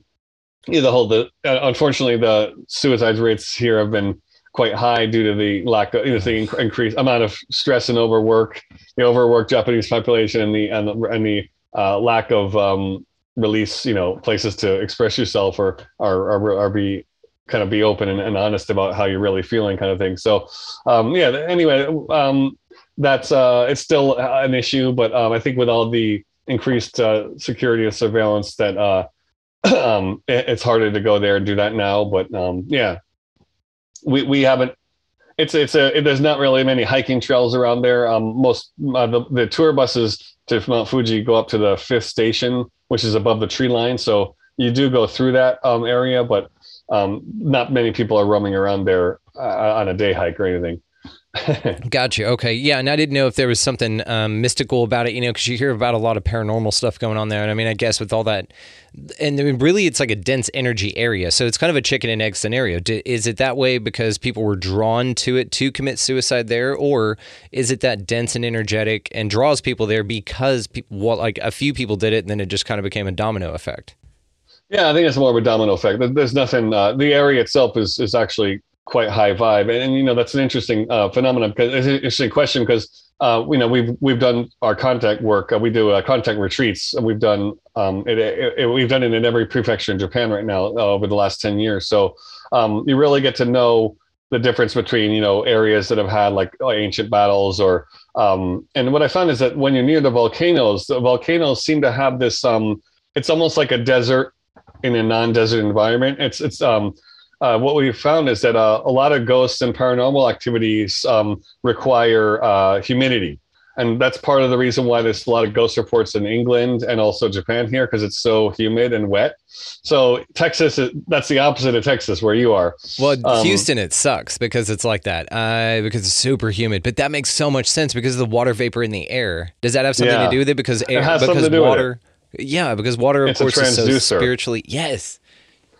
S2: you know, the whole the uh, unfortunately the suicide rates here have been quite high due to the lack of you know, the inc- increased amount of stress and overwork, the overworked Japanese population, and the and the, and the uh, lack of um, release, you know, places to express yourself or or, or, or be kind of be open and, and, honest about how you're really feeling, kind of thing. So, um, yeah. Anyway, um, that's uh, it's still an issue, but um, I think with all the increased uh, security and surveillance, that uh, um, it, it's harder to go there and do that now. But um, yeah, we we haven't. It's it's a it, there's not really many hiking trails around there. Um, most uh, the, the tour buses to Mount Fuji go up to the fifth station, which is above the tree line. So you do go through that um, area, but um, not many people are roaming around there uh, on a day hike or anything.
S1: gotcha. Okay. Yeah. And I didn't know if there was something um, mystical about it, you know, because you hear about a lot of paranormal stuff going on there. And I mean, I guess with all that, and I mean, really, it's like a dense energy area. So it's kind of a chicken and egg scenario. Is it that way because people were drawn to it to commit suicide there? Or is it that dense and energetic and draws people there because people, well, like a few people did it and then it just kind of became a domino effect?
S2: Yeah, I think it's more of a domino effect. There's nothing. Uh, the area itself is is actually quite high vibe, and, and you know that's an interesting uh, phenomenon because it's an interesting question because uh, you know we've we've done our contact work. Uh, we do uh, contact retreats, and we've done um, it, it, it, we've done it in every prefecture in Japan right now uh, over the last ten years. So um, you really get to know the difference between you know areas that have had like ancient battles or um, and what I found is that when you're near the volcanoes, the volcanoes seem to have this. Um, it's almost like a desert in a non-desert environment. It's it's um uh, what we've found is that uh, a lot of ghosts and paranormal activities um, require uh, humidity. And that's part of the reason why there's a lot of ghost reports in England and also Japan here because it's so humid and wet. So Texas, that's the opposite of Texas where you are.
S1: Well, um, Houston, it sucks because it's like that uh, because it's super humid. But that makes so much sense because of the water vapor in the air. Does that have something yeah. to do with it? Because air,
S2: it
S1: because
S2: water.
S1: Yeah, because water, of
S2: it's
S1: course, is so spiritually. Yes.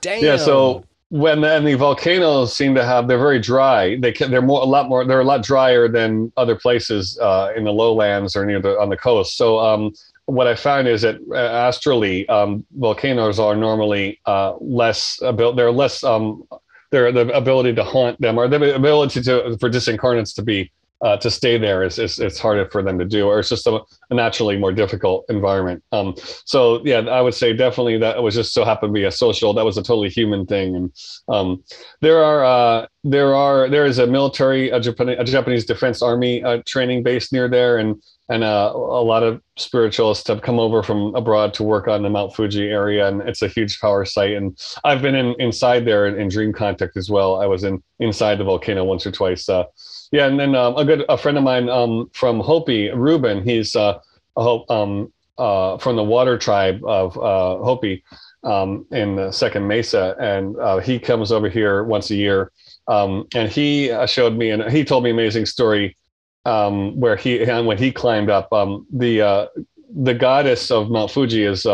S1: Damn.
S2: Yeah. So when and the volcanoes seem to have they're very dry. They can they're more a lot more they're a lot drier than other places uh, in the lowlands or near the on the coast. So um, what i found is that uh, astrally um, volcanoes are normally uh, less ability they're less um, their the ability to haunt them or the ability to for disincarnates to be uh, to stay there is, is it's harder for them to do, or it's just a, a naturally more difficult environment. Um, so yeah, I would say definitely that was just so happened to be a social. That was a totally human thing, and um, there are uh, there are there is a military a, Japan, a Japanese Defense Army uh, training base near there, and and uh, a lot of spiritualists have come over from abroad to work on the Mount Fuji area, and it's a huge power site. And I've been in, inside there in, in Dream Contact as well. I was in inside the volcano once or twice. Uh, yeah, and then um, a good a friend of mine um, from Hopi, Ruben. He's uh, um, uh, from the Water Tribe of uh, Hopi um, in the Second Mesa, and uh, he comes over here once a year. Um, and he uh, showed me, and he told me an amazing story um, where he and when he climbed up, the uh, the goddess of Mount Fuji is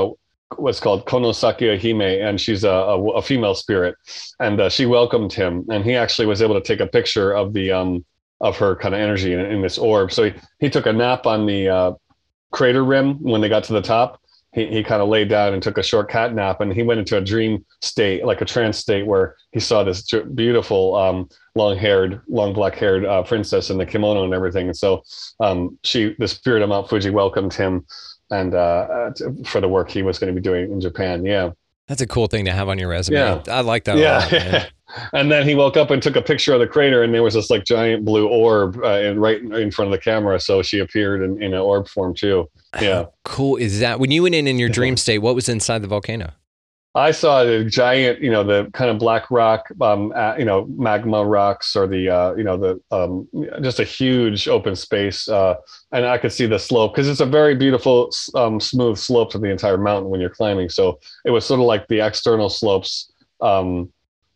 S2: what's called Konosaki Hime, and she's a, a, a female spirit, and uh, she welcomed him, and he actually was able to take a picture of the um, of her kind of energy in, in this orb. So he, he took a nap on the uh, crater rim when they got to the top. He, he kind of laid down and took a short cat nap and he went into a dream state, like a trance state where he saw this beautiful, um, long haired, long black haired uh, princess in the kimono and everything. And so um, she, the spirit of Mount Fuji welcomed him and uh, for the work he was going to be doing in Japan. Yeah.
S1: That's a cool thing to have on your resume.
S2: Yeah.
S1: I like that.
S2: Yeah. and then he woke up and took a picture of the crater, and there was this like giant blue orb uh, in, right in front of the camera. So she appeared in, in an orb form too. Yeah.
S1: How cool is that? When you went in in your dream state, what was inside the volcano?
S2: I saw the giant, you know, the kind of black rock, um, uh, you know, magma rocks, or the, uh, you know, the um, just a huge open space, uh, and I could see the slope because it's a very beautiful, um, smooth slope to the entire mountain when you're climbing. So it was sort of like the external slopes um,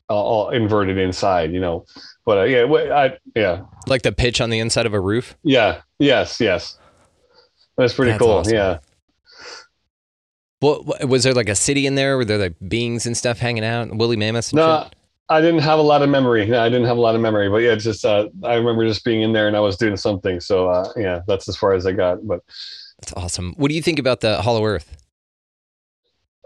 S2: all, inverted inside, you know. But uh, yeah, I, yeah,
S1: Like the pitch on the inside of a roof.
S2: yeah, yes, yes. That's pretty
S1: That's
S2: cool.
S1: awesome.
S2: Yeah.
S1: What, was there like a city in there? Were there like beings and stuff hanging out? Woolly mammoths? And
S2: No,
S1: shit?
S2: I didn't have a lot of memory. No, I didn't have a lot of memory, but yeah, just uh, I remember just being in there and I was doing something. So uh, yeah, that's as far as I got. But
S1: That's awesome. What do you think about the Hollow Earth?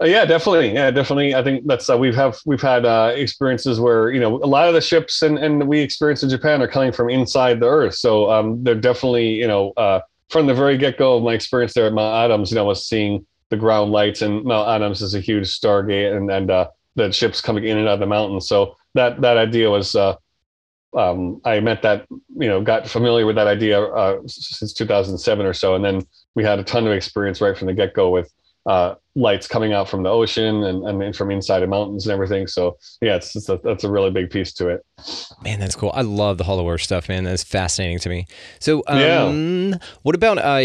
S2: Uh, yeah, definitely. Yeah, definitely. I think that's uh, we've have we've had uh, experiences where you know a lot of the ships and and we experience in Japan are coming from inside the Earth. So um, they're definitely you know uh, from the very get go of my experience there at Mount Adams, you know, was seeing the ground lights and Mount Adams is a huge stargate and and uh, the ships coming in and out of the mountains. So that that idea was. Uh, um, I met that, you know, got familiar with that idea uh, since 2007 or so, and then we had a ton of experience right from the get go with uh, lights coming out from the ocean and, and from inside of mountains and everything. So yeah, it's, it's a, that's a really big piece to it.
S1: Man, that's cool. I love the Hollow Earth stuff, man. That's fascinating to me. So,
S2: Yeah.
S1: um, what about uh,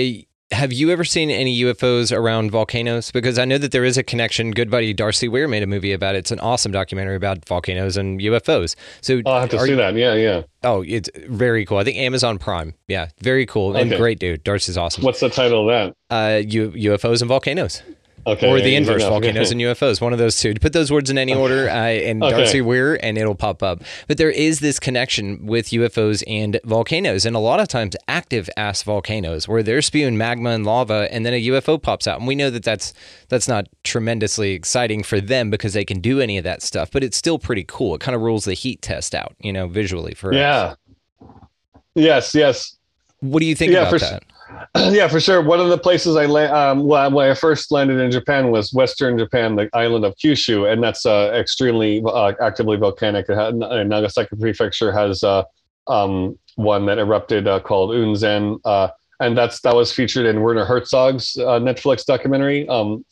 S1: have you ever seen any UFOs around volcanoes? Because I know that there is a connection. Good buddy Darcy Weir made a movie about it. It's an awesome documentary about volcanoes and UFOs. So,
S2: I'll have to see
S1: you-
S2: that. Yeah, yeah.
S1: Oh, it's very cool. I think Amazon Prime. Yeah, very cool and great dude. Darcy's awesome.
S2: What's the title of that?
S1: Uh, U- UFOs and volcanoes.
S2: Okay,
S1: or the inverse
S2: enough.
S1: volcanoes and UFOs. One of those two. Put those words in any order, uh, and
S2: Okay.
S1: Darcy Weir, and it'll pop up. But there is this connection with UFOs and volcanoes, and a lot of times active ass volcanoes where they're spewing magma and lava, and then a UFO pops out, and we know that that's that's not tremendously exciting for them because they can do any of that stuff, but it's still pretty cool. It kind of rules the heat test out, you know, visually for us.
S2: Yeah. Yes, yes.
S1: What do you think
S2: Yeah,
S1: about
S2: for
S1: that?
S2: yeah, for sure. One of the places I la- um, when I first landed in Japan was Western Japan, the island of Kyushu, and that's uh, extremely uh, actively volcanic. Had, uh, Nagasaki Prefecture has uh, um, one that erupted uh, called Unzen, uh, and that's that was featured in Werner Herzog's Netflix documentary. Um,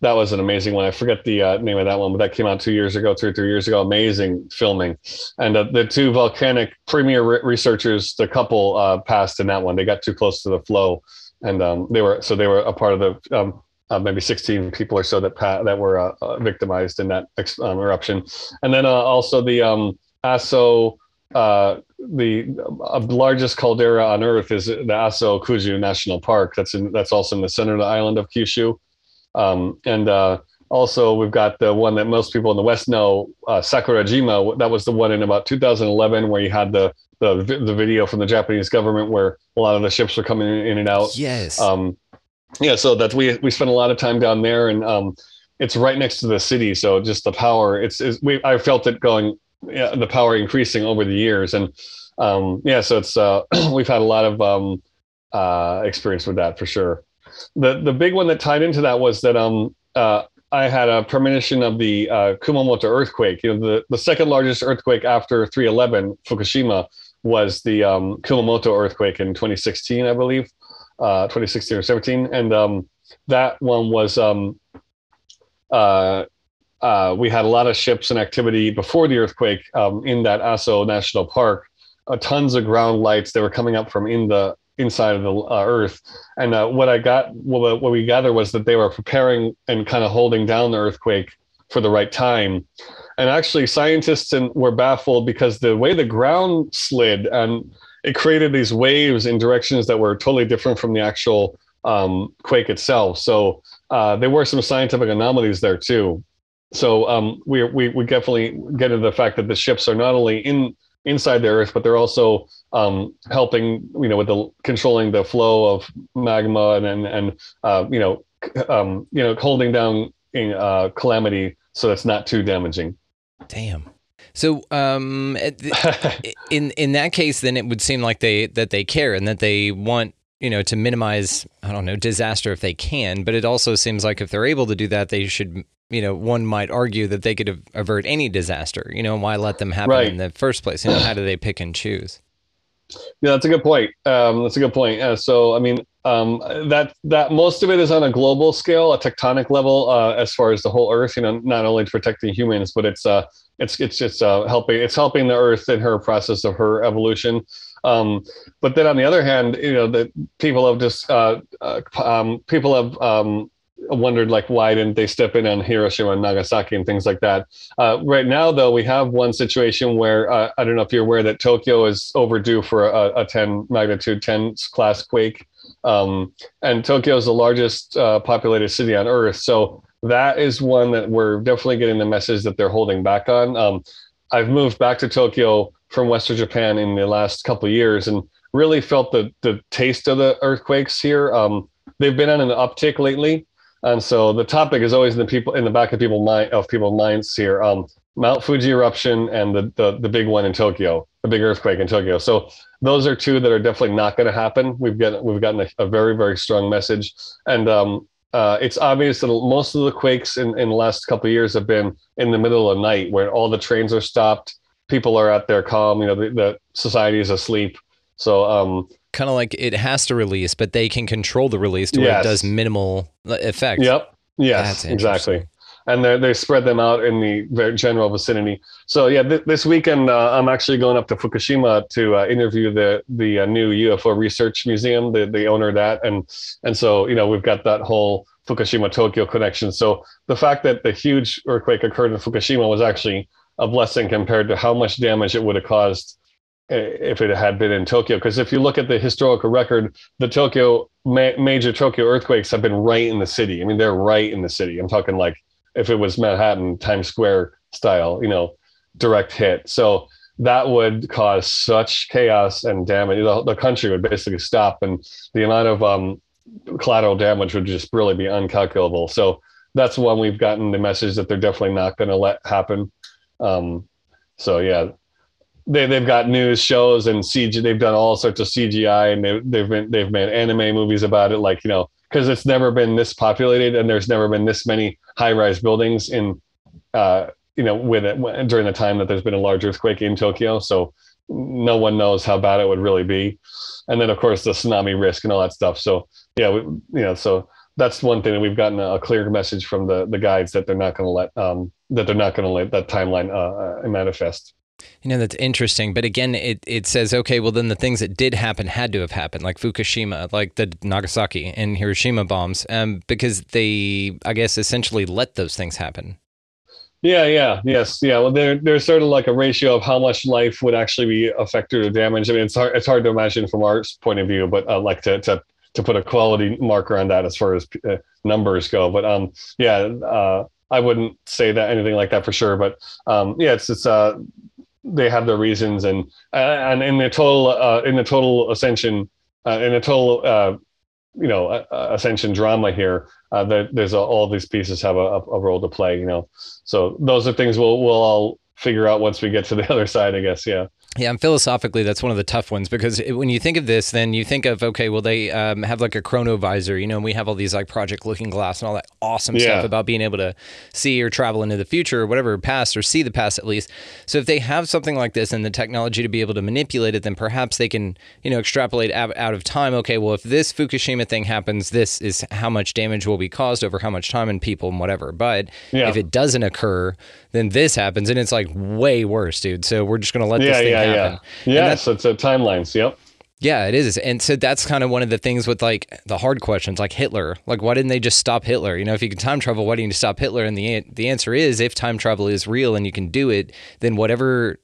S2: that was an amazing one. I forget the uh, name of that one, but that came out two years ago, two or three years ago. Amazing filming, and uh, the two volcanic premier re- researchers, the couple uh, passed in that one. They got too close to the flow, and um, they were so they were a part of the um, uh, maybe 16 people or so that pa- that were uh, uh, victimized in that ex- um, eruption, and then also the um, Aso. Uh, the uh, largest caldera on Earth is the Aso Kuju National Park. That's in that's also in the center of the island of Kyushu. Um, and uh, also, we've got the one that most people in the West know, uh, Sakurajima. That was the one in about 2011 where you had the, the the video from the Japanese government where a lot of the ships were coming in and out.
S1: Yes.
S2: Um, yeah, so that's we we spent a lot of time down there, and um, it's right next to the city. So just the power, it's, it's we I felt it going, yeah, the power increasing over the years, and um, yeah, so it's uh, we've had a lot of um, uh, experience with that for sure. The the big one that tied into that was that um uh, I had a premonition of the uh, Kumamoto earthquake. You know, the the second largest earthquake after 311 Fukushima was the um, Kumamoto earthquake in 2016, I believe, uh, 2016 or 17, and um, that one was um, uh, uh, we had a lot of ships and activity before the earthquake um, in that Aso National Park. Uh, tons of ground lights that were coming up from in the inside of the uh, Earth. And uh, what I got, what, what we gathered was that they were preparing and kind of holding down the earthquake for the right time. And actually, scientists and, were baffled because the way the ground slid and it created these waves in directions that were totally different from the actual um, quake itself. So uh, there were some scientific anomalies there too. So um, we, we we definitely get into the fact that the ships are not only in inside the Earth, but they're also um, helping you know with the controlling the flow of magma and and, and uh, you know um, you know holding down in, uh, calamity so it's not too damaging.
S1: Damn. So, um, in in that case, then it would seem like they that they care and that they want you know to minimize I don't know disaster if they can. But it also seems like if they're able to do that, they should you know one might argue that they could av- avert any disaster. You know why let them happen
S2: Right.
S1: in the first place? You know how do they pick and choose?
S2: Yeah, that's a good point. Um, that's a good point. Uh, so, I mean, um, that that most of it is on a global scale, a tectonic level, uh, as far as the whole Earth. You know, not only protecting humans, but it's uh, it's it's just uh, helping. It's helping the Earth in her process of her evolution. Um, but then on the other hand, you know, the people have just uh, uh, um, people have um, wondered like why didn't they step in on Hiroshima and Nagasaki and things like that. Uh, right now, though, we have one situation where uh, I don't know if you're aware that Tokyo is overdue for a, a 10 magnitude 10 class quake, um, and Tokyo is the largest uh, populated city on Earth. So that is one that we're definitely getting the message that they're holding back on. Um, I've moved back to Tokyo from Western Japan in the last couple years and really felt the the taste of the earthquakes here. Um, they've been on an uptick lately, and so the topic is always in the people in the back of people mind of people's minds here. Um, Mount Fuji eruption and the, the the big one in Tokyo, the big earthquake in Tokyo. So those are two that are definitely not going to happen. We've got we've gotten a, a, very very strong message, and um, uh, it's obvious that most of the quakes in, in the last couple years have been in the middle of the night, where all the trains are stopped, people are at their calm, you know, the, the society is asleep. So um,
S1: kind of like it has to release, but they can control the release to yes. where it does minimal effect.
S2: Yep. Yes. exactly. And they spread them out in the general vicinity. So yeah, th- this weekend uh, I'm actually going up to Fukushima to uh, interview the the uh, new UFO Research Museum, the the owner of that, and and so you know we've got that whole Fukushima Tokyo connection. So the fact that the huge earthquake occurred in Fukushima was actually a blessing compared to how much damage it would have caused if it had been in Tokyo. Because if you look at the historical record, the Tokyo ma- major Tokyo earthquakes have been right in the city. I mean, they're right in the city. I'm talking like if it was Manhattan, Times Square style, you know, direct hit. So that would cause such chaos and damage. The, the country would basically stop, and the amount of um, collateral damage would just really be uncalculable. So that's one we've gotten the message that they're definitely not going to let happen. Um, so yeah, they they've got news shows and CG. They've done all sorts of CGI and they, they've been they've made anime movies about it. Like you know, because it's never been this populated and there's never been this many high rise buildings in, uh, you know, with it during the time that there's been a large earthquake in Tokyo. So no one knows how bad it would really be. And then of course the tsunami risk and all that stuff. So yeah, we, you know, so that's one thing that we've gotten a, a clear message from the the guides that they're not going to let um, that they're not going to let that timeline uh, uh, manifest.
S1: You know, that's interesting. But again, it, it says, okay, well, then the things that did happen had to have happened, like Fukushima, like the Nagasaki and Hiroshima bombs, um, because they, I guess, essentially let those things happen.
S2: Yeah, yeah, yes, yeah. Well, there, there's sort of like a ratio of how much life would actually be affected or damaged. I mean, it's hard, it's hard to imagine from our point of view, but uh, like to, to to put a quality marker on that as far as uh, numbers go. But um, yeah, uh, I wouldn't say that anything like that for sure. But um, yeah, it's it's uh, they have their reasons and uh, and in the total uh, in the total ascension uh, in the total uh, you know uh, ascension drama here uh, there, there's a, all these pieces have a, a, role to play you know. So those are things we'll we'll all figure out once we get to the other side i guess yeah
S1: yeah, and philosophically, that's one of the tough ones because it, when you think of this, then you think of okay, well, they um, have like a chronovisor, you know, and we have all these like Project Looking Glass and all that awesome yeah. stuff about being able to see or travel into the future or whatever past or see the past at least. So if they have something like this and the technology to be able to manipulate it, then perhaps they can you know extrapolate out, out of time. Okay, well, if this Fukushima thing happens, this is how much damage will be caused over how much time and people and whatever. But yeah. if it doesn't occur, then this happens and it's like way worse, dude. So we're just gonna let yeah, this thing yeah, happen.
S2: Yeah, yeah. so it's a timelines. Yep.
S1: Yeah, it is. And so that's kind of one of the things with like the hard questions, like Hitler. Like, why didn't they just stop Hitler? You know, if you can time travel, why didn't you stop Hitler? And the the answer is, if time travel is real and you can do it, then whatever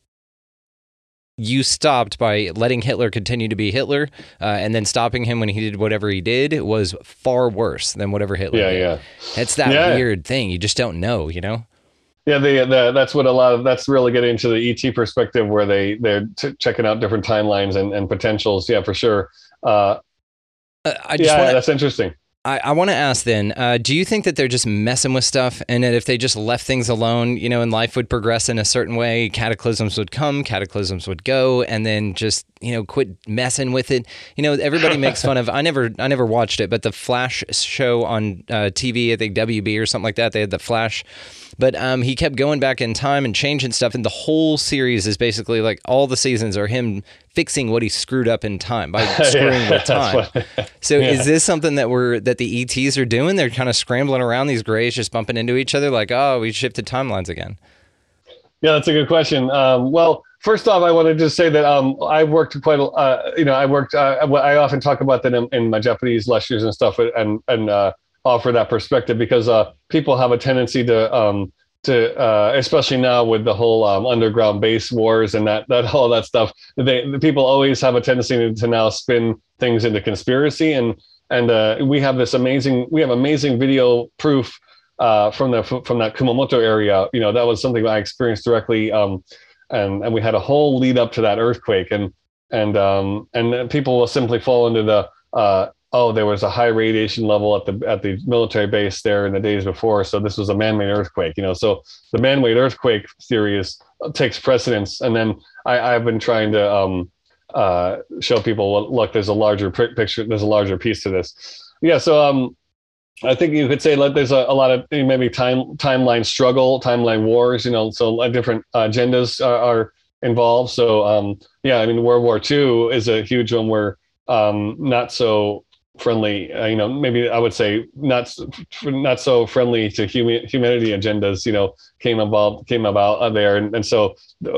S1: you stopped by letting Hitler continue to be Hitler, uh, and then stopping him when he did whatever he did was far worse than whatever Hitler
S2: yeah,
S1: did.
S2: Yeah,
S1: It's that yeah. weird thing. You just don't know, you know?
S2: Yeah, the, the, that's what a lot of that's really getting into the ET perspective where they they're t- checking out different timelines and, and potentials. Yeah, for sure. Uh, uh, I just yeah, wanna, that's interesting.
S1: I, I want to ask then, uh, do you think that they're just messing with stuff and that if they just left things alone, you know, and life would progress in a certain way, cataclysms would come, cataclysms would go, and then just, you know, quit messing with it? You know, everybody makes fun of, I never, I never watched it, but the Flash show on uh, TV, I think WB or something like that, they had the Flash but um, he kept going back in time and changing stuff, and the whole series is basically like all the seasons are him fixing what he screwed up in time by screwing yeah, with time. What, so yeah. is this something that we're that the ETs are doing? They're kind of scrambling around these grays, just bumping into each other, like oh, we shifted timelines again.
S2: Yeah, that's a good question. Um, well, first off, I want to just say that um, I worked quite, a, uh, you know, I worked. Uh, I often talk about that in, in, my Japanese lectures and stuff, and and uh, offer that perspective because uh, people have a tendency to um, to uh, especially now with the whole um, underground base wars and that that all that stuff. They the people always have a tendency to, to now spin things into conspiracy and and uh, we have this amazing we have amazing video proof uh, from the from that Kumamoto area. You know that was something I experienced directly, um, and and we had a whole lead up to that earthquake and and um, and people will simply fall into the uh, oh, there was a high radiation level at the at the military base there in the days before, so this was a man-made earthquake. You know, so the man-made earthquake theory is takes precedence, and then I, I've been trying to um, uh, show people look, there's a larger picture, there's a larger piece to this. Yeah, so um, I think you could say like there's a, a lot of maybe time timeline struggle, timeline wars. You know, so different agendas are, are involved. So um, yeah, I mean, World War II is a huge one where um, not so friendly uh, you know maybe i would say not not so friendly to human humanity agendas you know came about came about there. And, and so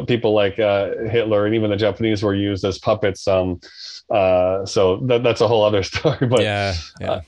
S2: people like uh, hitler and even the japanese were used as puppets um uh so that, that's a whole other story but
S1: yeah yeah.
S2: uh,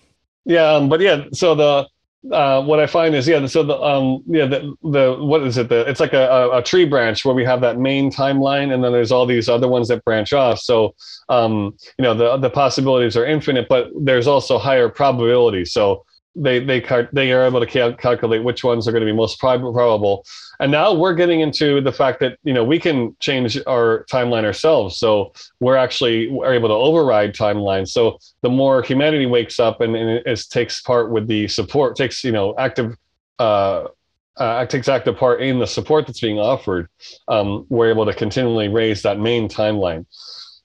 S2: yeah um, but yeah so the uh, what I find is yeah, so the um yeah the the what is it the it's like a, a, tree branch where we have that main timeline and then there's all these other ones that branch off. So um you know the the possibilities are infinite, but there's also higher probability. So they they they are able to cal- calculate which ones are going to be most probable. And now we're getting into the fact that you know we can change our timeline ourselves. So we're actually are able to override timelines. So the more humanity wakes up and, and it, takes part with the support, takes you know active. Uh, uh, takes active part in the support that's being offered, um, we're able to continually raise that main timeline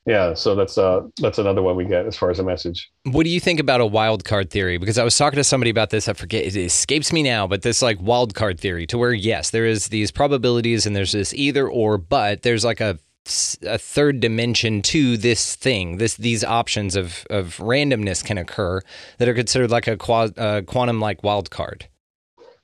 S2: yeah so that's uh that's another one we get as far as a message.
S1: What do you think about a wild card theory? Because i was talking to somebody about this i forget it escapes me now but this like wild card theory to where yes there is these probabilities and there's this either or but there's like a a third dimension to this thing this these options of of randomness can occur that are considered like a uh, quantum like wild card.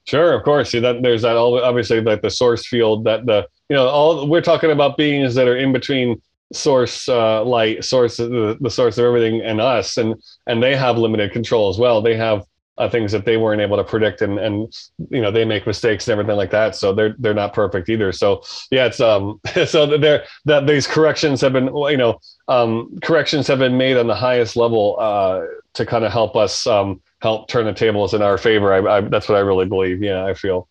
S2: Sure, of course. See that there's that all obviously like the source field that the you know all we're talking about beings that are in between source uh, light source the, the source of everything and us and and they have limited control as well. They have uh, things that they weren't able to predict and and you know they make mistakes and everything like that so they're they're not perfect either. So yeah it's um so there that these corrections have been you know um corrections have been made on the highest level uh to kind of help us um help turn the tables in our favor. I, I that's what i really believe. Yeah i feel.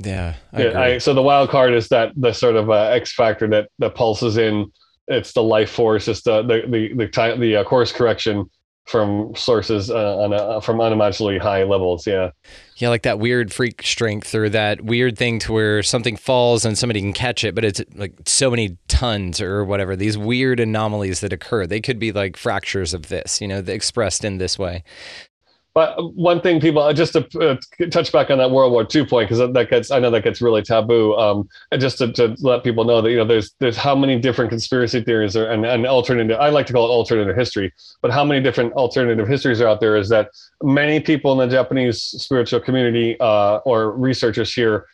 S1: Yeah,
S2: I yeah. I, so the wild card is that the sort of uh, X factor that that pulses in it's the life force, it's the the the the, the uh, course correction from sources uh, on a, from unimaginably high levels. Yeah.
S1: Yeah, like that weird freak strength or that weird thing to where something falls and somebody can catch it, but it's like so many tons or whatever. These weird anomalies that occur, they could be like fractures of this, you know, expressed in this way.
S2: But one thing, people, uh, just to uh, touch back on that World War II point, because that gets, I know that gets really taboo. Um, just to, to, let people know that you know, there's there's how many different conspiracy theories are, and, and alternative. I like to call it alternative history, but how many different alternative histories are out there? Is that many people in the Japanese spiritual community uh, or researchers here,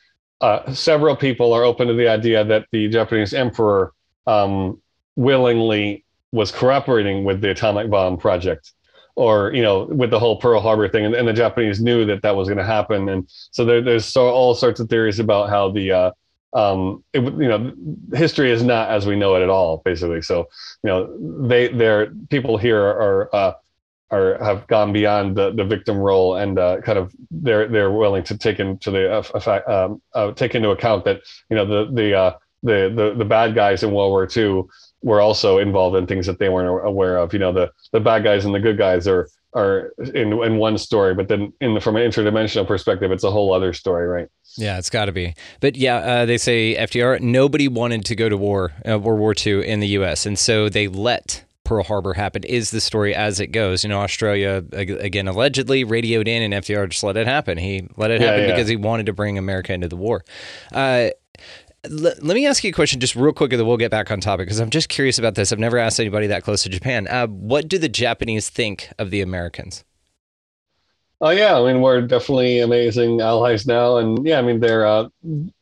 S2: uh, several people are open to the idea that the Japanese emperor um, willingly was cooperating with the atomic bomb project or you know with the whole pearl harbor thing and, and the japanese knew that that was going to happen and so there, there's so all sorts of theories about how the uh, um, it, you know history is not as we know it at all basically so you know they they're people here are uh, are have gone beyond the, the victim role and uh, kind of they're they're willing to take into the uh, um, uh, take into account that you know the the uh, the, the the bad guys in World War II were also involved in things that they weren't aware of. You know, the the bad guys and the good guys are are in in one story, but then in the, from an interdimensional perspective, it's a whole other story, right?
S1: Yeah, it's got to be. But yeah, uh, they say FDR. Nobody wanted to go to war, uh, World War II in the U.S., and so they let Pearl Harbor happen. Is the story as it goes? You know, Australia again allegedly radioed in, and FDR just let it happen. He let it happen yeah, yeah. because he wanted to bring America into the war. Uh, let, me ask you a question just real quick and then we'll get back on topic because I'm just curious about this. I've never asked anybody that close to Japan. Uh, what do the Japanese think of the Americans?
S2: Oh yeah, I mean we're definitely amazing allies now, and yeah, I mean they're uh,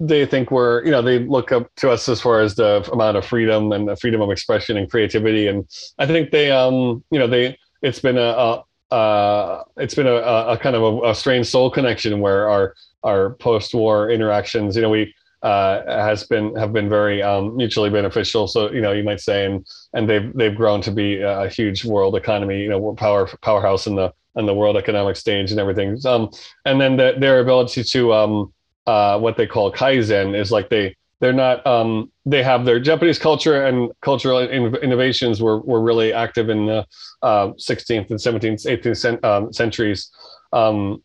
S2: they think we're you know they look up to us as far as the amount of freedom and the freedom of expression and creativity, and I think they um you know they it's been a, a uh, it's been a, a kind of a, a strange soul connection where our our post-war interactions, you know, we uh, has been have been very um, mutually beneficial. So you know, you might say, and and they've they've grown to be a huge world economy, you know, power powerhouse in the on the world economic stage and everything. Um, and then the, their ability to um, uh, what they call kaizen is like they they're not um, they have their Japanese culture and cultural in- innovations were were really active in the uh, 16th and 17th 18th cent- um, centuries. Um,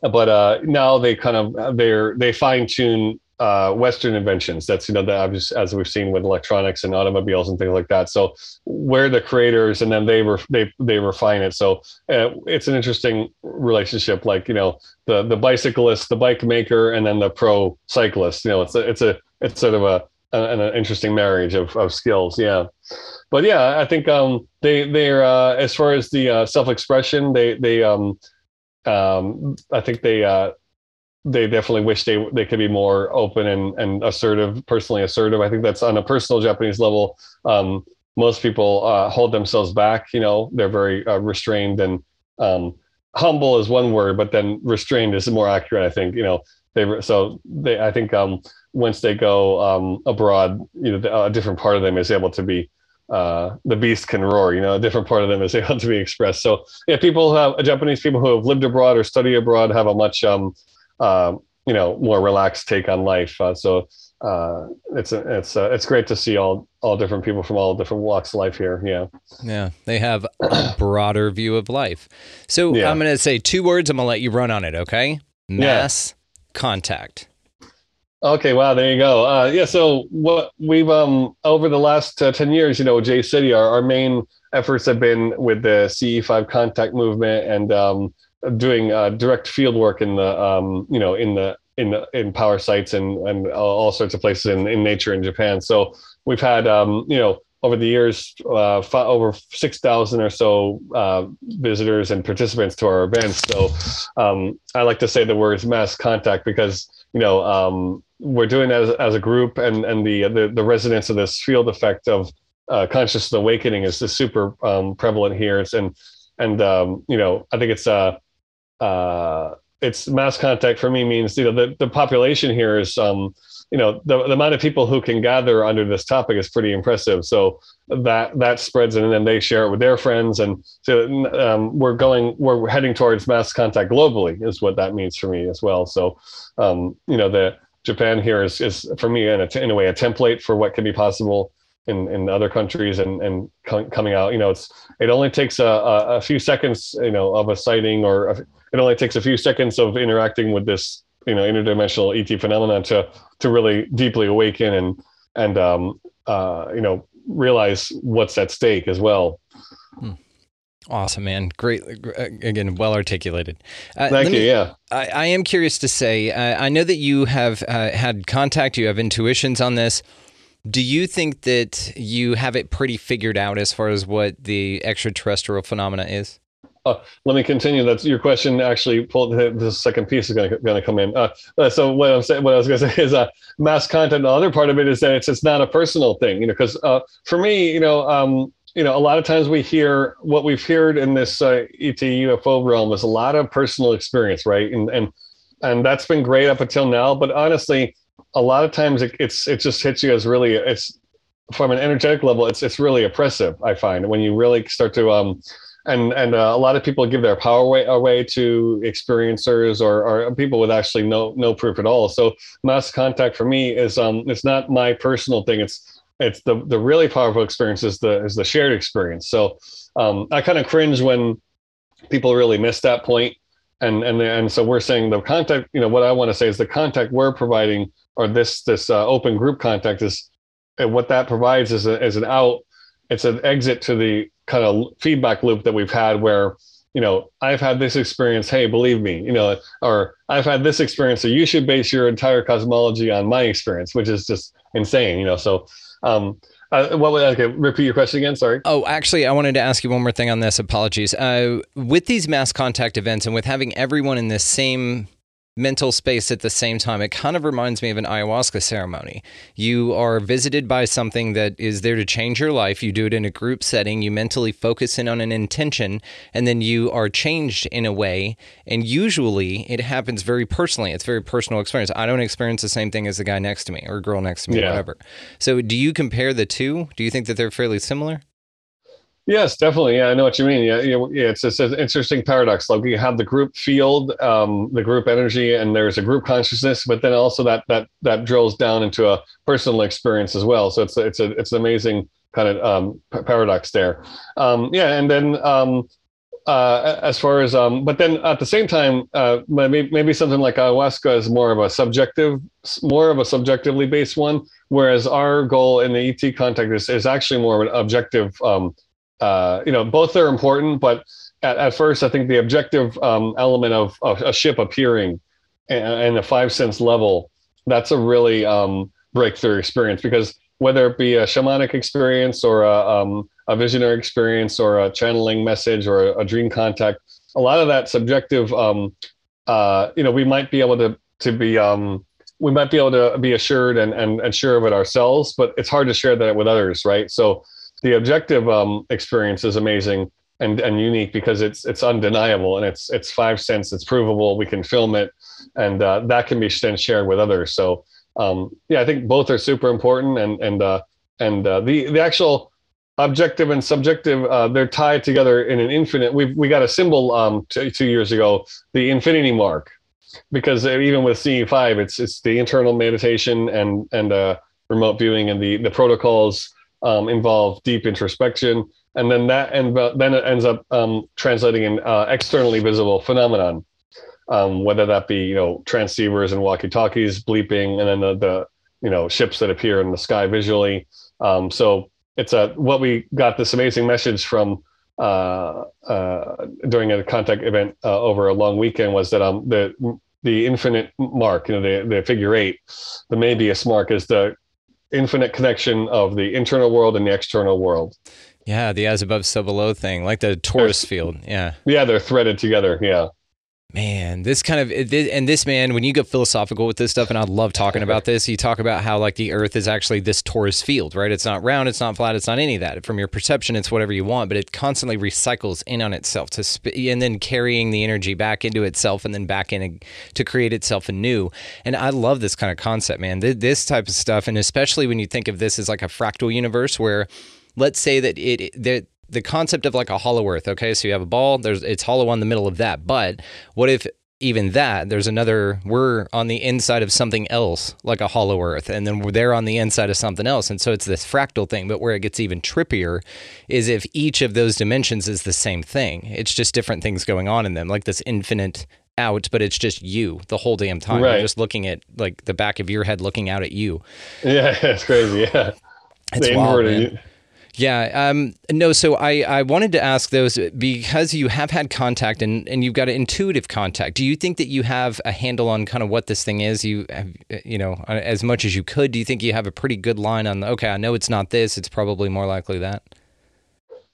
S2: but uh, now they kind of they're they fine tune uh, Western inventions. That's you know that as we've seen with electronics and automobiles and things like that. So we're the creators, and then they they they refine it. So uh, it's an interesting relationship, like you know the the bicyclist, the bike maker, and then the pro cyclist. You know, it's a it's a it's sort of a an, an interesting marriage of, of skills. Yeah, but yeah, I think um they they're uh, as far as the uh, self expression, they they um um I think they uh they definitely wish they they could be more open and and assertive, personally assertive. I think that's on a personal Japanese level. Um, most people uh, hold themselves back. You know, they're very uh, restrained and um, humble is one word, but then restrained is more accurate. I think you know they so they I think um, once they go um, abroad, you know, a different part of them is able to be. Uh, the beast can roar, you know, a different part of them is able to be expressed. So, yeah, people have Japanese people who have lived abroad or study abroad have a much um, uh, you know more relaxed take on life. Uh, so uh, it's a, it's uh, it's great to see all all different people from all different walks of life here. Yeah,
S1: yeah, they have a broader view of life. So yeah. I'm going to say two words. I'm going to let you run on it. Okay, mass yeah. contact.
S2: Okay, wow, there you go. Uh, yeah, so what we've um over the last uh, ten years, you know, JCETI, our, our main efforts have been with the CE5 contact movement and um, doing uh, direct field work in the um, you know in the in the, in power sites and and all sorts of places in, in nature in Japan. So we've had um, you know over the years uh, f- over six thousand or so uh, visitors and participants to our events. So um, I like to say the words mass contact because you know um, we're doing as, as a group and and the, the the resonance of this field effect of uh, conscious awakening is, is super um, prevalent here. It's, and and um, you know I think it's uh uh, it's mass contact for me means you know the, the population here is um, you know the, the amount of people who can gather under this topic is pretty impressive. So that that spreads and then they share it with their friends. And so um, we're going we're heading towards mass contact globally is what that means for me as well. So um, you know the japan here is is for me in a, in a way a template for what can be possible in, in other countries and, and coming out, you know, it's, it only takes a, a, a few seconds, you know, of a sighting or a, it only takes a few seconds of interacting with this, you know, interdimensional ET phenomenon to, to really deeply awaken and, and, um, uh, you know, realize what's at stake as well.
S1: Hmm. Awesome, man. Great. Again, well articulated.
S2: Uh, Thank you. Me, yeah.
S1: I, I, am curious to say, uh, I know that you have uh, had contact, you have intuitions on this. Do you think that you have it pretty figured out as far as what the extraterrestrial phenomena is?
S2: Uh, let me continue. That's your question. Actually, pull the, the second piece is going to come in. Uh, uh, so what I'm saying, what I was going to say is, uh, mass contact. The other part of it is that it's it's not a personal thing, you know. Because uh, for me, you know, um, you know, a lot of times we hear what we've heard in this ET UFO realm is a lot of personal experience, right? And and and that's been great up until now. But honestly, a lot of times it, it's it just hits you as really it's from an energetic level it's it's really oppressive i find when you really start to um and and uh, a lot of people give their power away, away to experiencers or, or people with actually no no proof at all. So mass contact for me is um it's not my personal thing. It's it's the the really powerful experience is the is the shared experience. So um i kind of cringe when people really miss that point. and and and so we're saying the contact you know what i want to say is the contact we're providing or this this uh, open group contact is what that provides is, a, is an out it's an exit to the kind of feedback loop that we've had where you know i've had this experience hey believe me you know or i've had this experience so you should base your entire cosmology on my experience which is just insane you know so um uh, what would okay repeat your question again sorry.
S1: Oh actually i wanted to ask you one more thing on this. Apologies. Uh, with these mass contact events and with having everyone in this same mental space at the same time. It kind of reminds me of an ayahuasca ceremony. You are visited by something that is there to change your life. You do it in a group setting. You mentally focus in on an intention, and then you are changed in a way. And usually it happens very personally. It's very personal experience. I don't experience the same thing as the guy next to me or girl next to me,
S2: Yeah.
S1: whatever. So do you compare the two? Do you think that they're fairly similar?
S2: Yes, definitely. Yeah, I know what you mean. Yeah, yeah, it's, it's an interesting paradox. Like you have the group field, um, the group energy, and there's a group consciousness, but then also that that that drills down into a personal experience as well. So it's it's a it's an amazing kind of um, paradox there. Um, yeah, and then um, uh, as far as um, but then at the same time, uh, maybe maybe something like ayahuasca is more of a subjective, more of a subjectively based one, whereas our goal in the ET contact is is actually more of an objective. Um, uh, you know, both are important, but at, at first, I think the objective um, element of, of a ship appearing and, and the five sense level, that's a really um, breakthrough experience because whether it be a shamanic experience or a, um, a visionary experience or a channeling message or a, a dream contact, a lot of that subjective, um, uh, you know, we might be able to to be um, we might be able to be assured and, and, and sure of it ourselves, but it's hard to share that with others, right? So the objective um, experience is amazing and, and unique because it's it's undeniable and it's it's five cents, it's provable, we can film it, and uh, that can be then shared with others. So um, yeah, I think both are super important, and and uh, and uh, the the actual objective and subjective uh, they're tied together in an infinite. We we got a symbol um, two, two years ago, the infinity mark, because even with CE5, it's it's the internal meditation and and uh, remote viewing and the the protocols um, involve deep introspection, and then that and then it ends up um, translating in uh, externally visible phenomenon, um, whether that be you know transceivers and walkie-talkies bleeping, and then the, the you know ships that appear in the sky visually. Um, so it's a what we got this amazing message from uh, uh, during a contact event uh, over a long weekend was that um the the infinite mark, you know, the the figure eight, the Möbius mark is the infinite connection of the internal world and the external world.
S1: Yeah, the as above, so below thing, like the torus field. Yeah.
S2: Yeah, they're threaded together. Yeah.
S1: Man, this kind of it- and this man, when you get philosophical with this stuff, and I love talking about this, you talk about how like the Earth is actually this torus field, right? It's not round, it's not flat, it's not any of that. From your perception, it's whatever you want, but it constantly recycles in on itself to sp- and then carrying the energy back into itself and then back in ag- to create itself anew. And I love this kind of concept, man. Th- This type of stuff, and especially when you think of this as like a fractal universe, where let's say that it that the concept of like a hollow earth okay so you have a ball there's it's hollow on the middle of that but what if even that there's another we're on the inside of something else like a hollow earth and then we're there on the inside of something else and so it's this fractal thing but where it gets even trippier is if each of those dimensions is the same thing it's just different things going on in them like this infinite out but it's just you the whole damn time
S2: Right.
S1: you're just looking at like the back of your head looking out at you
S2: Yeah, it's crazy. Yeah.
S1: It's
S2: The
S1: wild,
S2: inverted-.
S1: Yeah. Um, no, so I, I wanted to ask those because you have had contact and, and you've got an intuitive contact. Do you think that you have a handle on kind of what this thing is? You have, you know, as much as you could, do you think you have a pretty good line on, okay, I know it's not this, it's probably more likely that?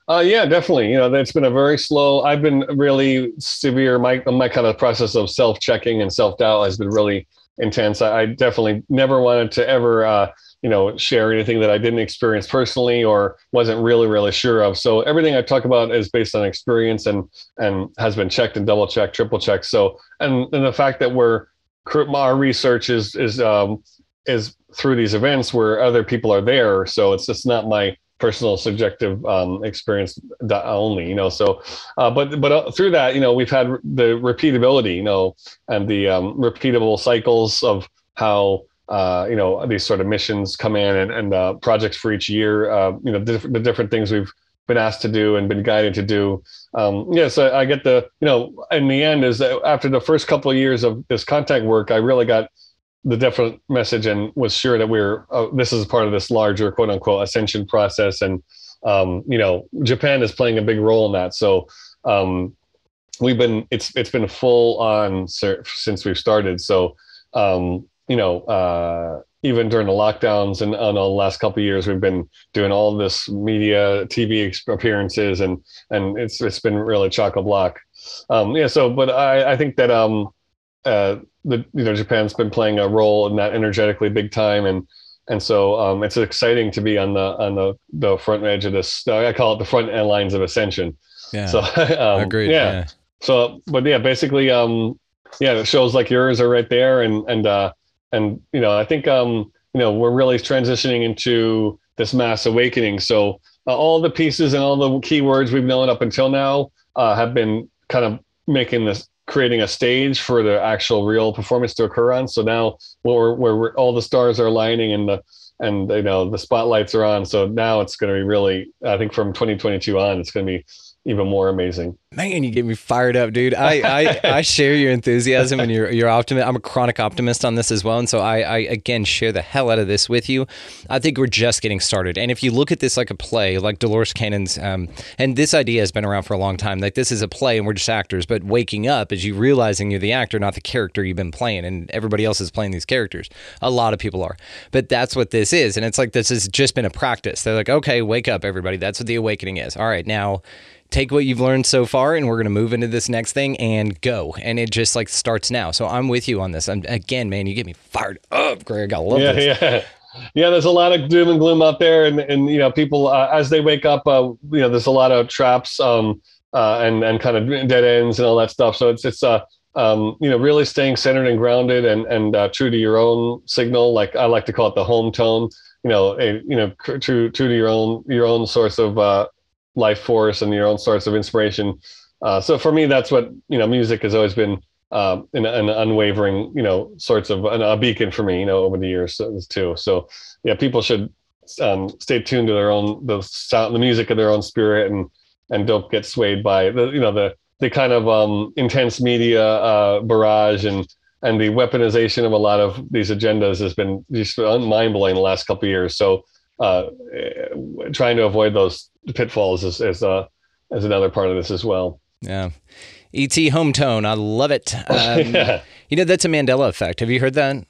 S2: Uh, yeah, definitely. You know, it's been a very slow. I've been really severe. My my kind of process of self checking and self doubt has been really intense. I, I definitely never wanted to ever, uh, you know, share anything that I didn't experience personally or wasn't really really sure of. So everything I talk about is based on experience and and has been checked and double checked, triple checked. So and and the fact that we're our research is is um, is through these events where other people are there. So it's just not my personal subjective um, experience only, you know. So, uh, but but uh, through that, you know, we've had the repeatability, you know, and the um, repeatable cycles of how uh, you know these sort of missions come in and, and uh, projects for each year. Uh, you know, diff- the different things we've been asked to do and been guided to do. Um, yeah, so I get the you know, in the end is after the first couple of years of this contact work, I really got the definite message and was sure that we're uh, this is part of this larger quote unquote ascension process and um, you know japan is playing a big role in that so um, we've been it's it's been full on since we've started so um, you know uh, even during the lockdowns and on the last couple of years we've been doing all this media tv appearances and and it's it's been really chock a block um, yeah so but i i think that um uh, the you know Japan's been playing a role in that energetically big time, and and so um, it's exciting to be on the on the the front edge of this. I call it the front end lines of ascension.
S1: Yeah.
S2: So um,
S1: Agreed.
S2: Yeah.
S1: Yeah.
S2: So, but yeah, basically, um, yeah, shows like yours are right there, and and uh, and you know, I think um, you know, we're really transitioning into this mass awakening. So uh, all the pieces and all the keywords we've known up until now uh, have been kind of making this creating a stage for the actual real performance to occur on. So now where where all the stars are aligning and the and you know the spotlights are on. So now it's going to be really, I think from 2022 on, it's going to be even more amazing.
S1: Man, you get me fired up, dude. I, I, I share your enthusiasm and your your optimism. I'm a chronic optimist on this as well, and so I, I again share the hell out of this with you. I think we're just getting started, and if you look at this like a play, like Dolores Cannon's, um, and this idea has been around for a long time. Like this is a play, and we're just actors. But waking up is you realizing you're the actor, not the character you've been playing, and everybody else is playing these characters. A lot of people are, but that's what this is, and it's like this has just been a practice. They're like, okay, wake up, everybody. That's what the awakening is. All right, now take what you've learned so far and we're going to move into this next thing and go and it just like starts now so i'm with you on this I'm, again man you get me fired up greg i love
S2: yeah,
S1: this
S2: yeah. Yeah, there's a lot of doom and gloom out there, and and you know people uh, as they wake up, uh, you know, there's a lot of traps, um, uh, and and kind of dead ends and all that stuff. So it's it's uh, um, you know, really staying centered and grounded and and uh, true to your own signal. Like I like to call it the home tone. You know, a, you know, true true to your own your own source of uh, life force and your own source of inspiration. Uh, so for me, that's what you know. Music has always been um, an, an, unwavering, you know, sorts of an, a beacon for me, you know, over the years too. So yeah, people should um, stay tuned to their own the sound, the music of their own spirit, and and don't get swayed by the you know the the kind of um, intense media uh, barrage and and the weaponization of a lot of these agendas has been just mind blowing the last couple years. So uh, trying to avoid those pitfalls is is, uh, is another part of this as well.
S1: Yeah. ET home tone. I love it. Um,
S2: yeah.
S1: You know, that's a Mandela effect. Have you heard that?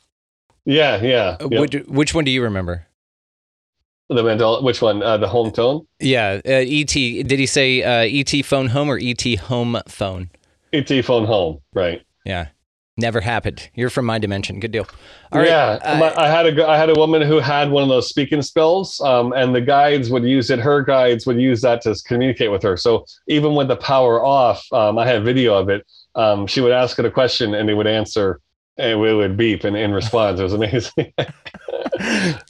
S2: Yeah, yeah.
S1: Uh,
S2: Yep.
S1: Which, which one do you remember?
S2: The Mandela, which one? Uh, the home tone?
S1: Yeah. Uh, ET. Did he say uh, ET phone home or ET home phone?
S2: ET phone home, right?
S1: Yeah. Never happened. You're from my dimension. Good deal. All right.
S2: yeah,
S1: uh,
S2: my- I had a I had a woman who had one of those speaking spells, um, and the guides would use it. Her guides would use that to communicate with her. So even with the power off, um, I had video of it. Um, she would ask it a question, and it would answer, and we would beep and in response. It was amazing.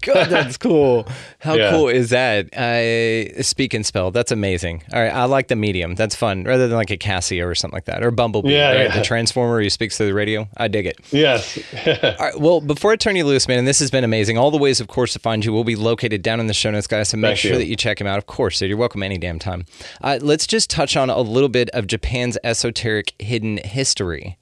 S1: God, that's cool. How
S2: Yeah.
S1: cool is that? i speak and spell. That's amazing. All right, I like the medium. That's fun, rather than like a Casio or something like that, or Bumblebee.
S2: Yeah,
S1: right?
S2: yeah.
S1: The transformer who speaks through the radio. I dig it.
S2: yes.
S1: All right, well, before I turn you loose, man, and this has been amazing. All the ways, of course, to find you will be located down in the show notes, guys. So make
S2: Thank
S1: sure
S2: you.
S1: that you check him out. Of course, dude, you're welcome any damn time. Uh, let's just touch on a little bit of Japan's esoteric hidden history.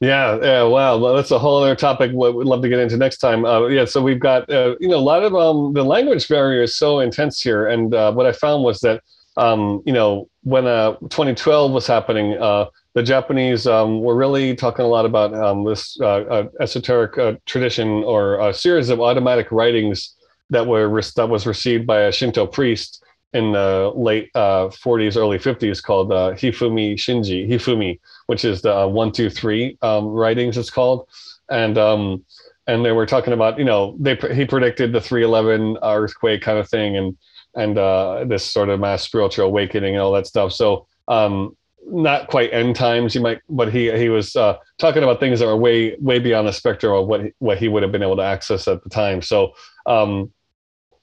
S2: Yeah, yeah, wow. Well, that's a whole other topic. We'd love to get into next time. Uh, yeah, so we've got uh, you know a lot of um, the language barrier is so intense here, and uh, what I found was that um, you know when uh, 2012 was happening, uh, the Japanese um, were really talking a lot about um, this uh, esoteric tradition or a series of automatic writings that were re- that was received by a Shinto priest in the late uh, 40s, early 50s, called uh, Hifumi Shinji. Hifumi which is the uh, one, two, three um, writings. It's called, and um, and they were talking about you know they he predicted the three eleven earthquake kind of thing, and and uh, this sort of mass spiritual awakening and all that stuff. So um, not quite end times, you might, but he he was uh, talking about things that were way way beyond the spectrum of what he, what he would have been able to access at the time. So um,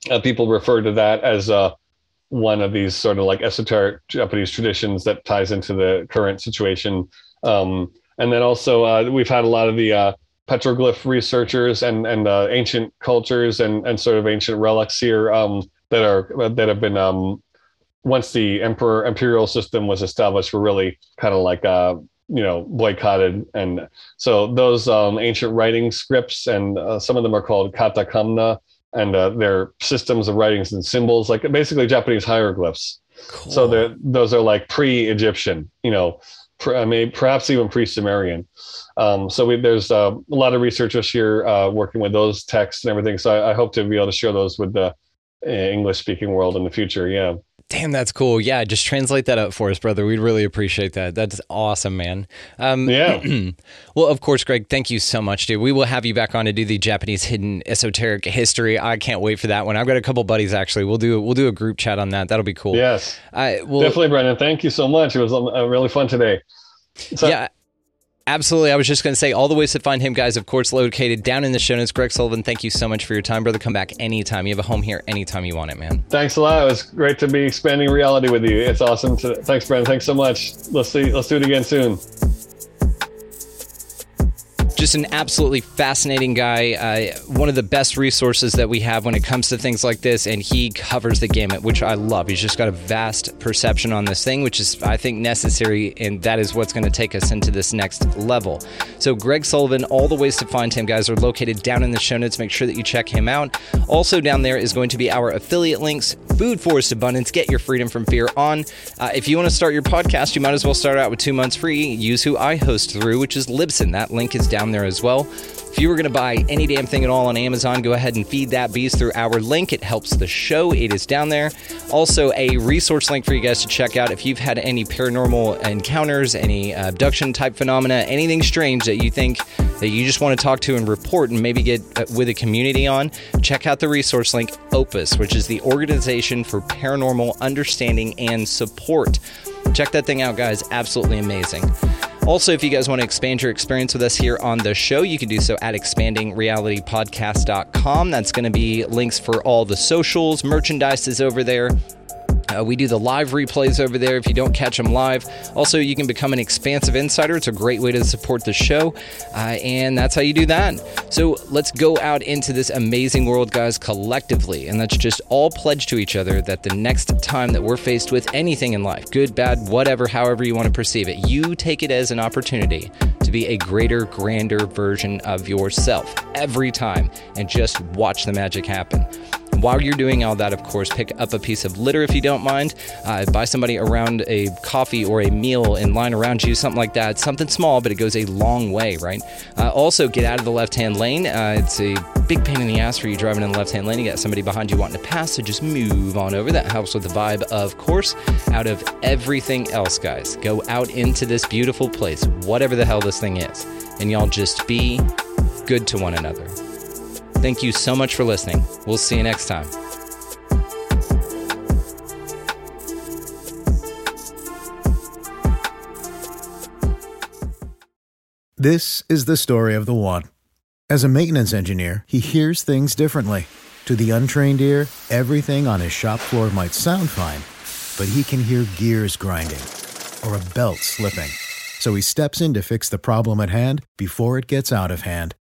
S2: uh, people refer to that as uh, one of these sort of like esoteric Japanese traditions that ties into the current situation. Um, and then also uh, we've had a lot of the uh, petroglyph researchers and and uh, ancient cultures and and sort of ancient relics here um, that are that have been um, once the emperor imperial system was established were really kind of like uh, you know boycotted and so those um, ancient writing scripts and uh, some of them are called Katakamuna and uh, they're systems of writings and symbols like basically japanese hieroglyphs. So they're, those are like pre-egyptian you know pr- I mean, perhaps even pre-sumerian. Um, so we, there's uh, a lot of researchers here uh, working with those texts and everything. So I, I hope to be able to share those with the uh, english speaking world in the future. Yeah
S1: Damn, that's cool. Yeah, just translate that up for us, brother. We'd really appreciate that. That's awesome, man. Um,
S2: Yeah.
S1: well, of course, Greg, thank you so much, dude. We will have you back on to do the Japanese hidden esoteric history. I can't wait for that one. I've got a couple buddies actually. We'll do we'll do a group chat on that. That'll be cool.
S2: Yes.
S1: I well,
S2: Definitely, Brendan. Thank you so much. It was uh, really fun today. So,
S1: yeah. Absolutely. I was just going to say all the ways to find him, guys, of course, located down in the show notes. Greg Sullivan, thank you so much for your time, brother. Come back anytime. You have a home here anytime you want it, man.
S2: Thanks a lot. It was great to be expanding reality with you. It's awesome. To, thanks, Brendan. Thanks so much. Let's see. Let's do it again soon.
S1: Just an absolutely fascinating guy. Uh, one of the best resources that we have when it comes to things like this, and he covers the gamut, which I love. He's just got a vast perception on this thing, which is, I think, necessary, and that is what's going to take us into this next level. So, Greg Sullivan, all the ways to find him, guys, are located down in the show notes. Make sure that you check him out. Also, down there is going to be our affiliate links Food Forest Abundance, Get Your Freedom from Fear on. Uh, if you want to start your podcast, you might as well start out with two months free. Use who I host through, which is Libsyn. That link is down there as well. If you were going to buy any damn thing at all on Amazon, go ahead and feed that beast through our link. It helps the show. It is down there. Also, a resource link for you guys to check out if you've had any paranormal encounters, any abduction type phenomena, anything strange that you think that you just want to talk to and report and maybe get uh, with a community on, check out the resource link Opus, which is the Organization for Paranormal Understanding and Support. Check that thing out, guys. Absolutely amazing. Also, if you guys want to expand your experience with us here on the show, you can do so at expandingrealitypodcast.com. That's going to be links for all the socials, merchandise is over there. Uh, we do the live replays over there if you don't catch them live. Also, you can become an expansive insider. It's a great way to support the show, uh, and that's how you do that. So let's go out into this amazing world, guys, collectively, and let's just all pledge to each other that the next time that we're faced with anything in life, good, bad, whatever, however you want to perceive it, you take it as an opportunity to be a greater, grander version of yourself every time, and just watch the magic happen. While you're doing all that, of course, pick up a piece of litter if you don't mind. Uh, buy somebody around a coffee or a meal in line around you, something like that. Something small, but it goes a long way, right? Uh, also, get out of the left hand lane. Uh, it's a big pain in the ass for you driving in the left hand lane. You got somebody behind you wanting to pass, so just move on over. That helps with the vibe, of course. Out of everything else, guys, go out into this beautiful place, whatever the hell this thing is, and y'all just be good to one another. Thank you so much for listening. We'll see you next time.
S3: This is the story of the one. As a maintenance engineer, he hears things differently. To the untrained ear, everything on his shop floor might sound fine, but he can hear gears grinding or a belt slipping. So he steps in to fix the problem at hand before it gets out of hand.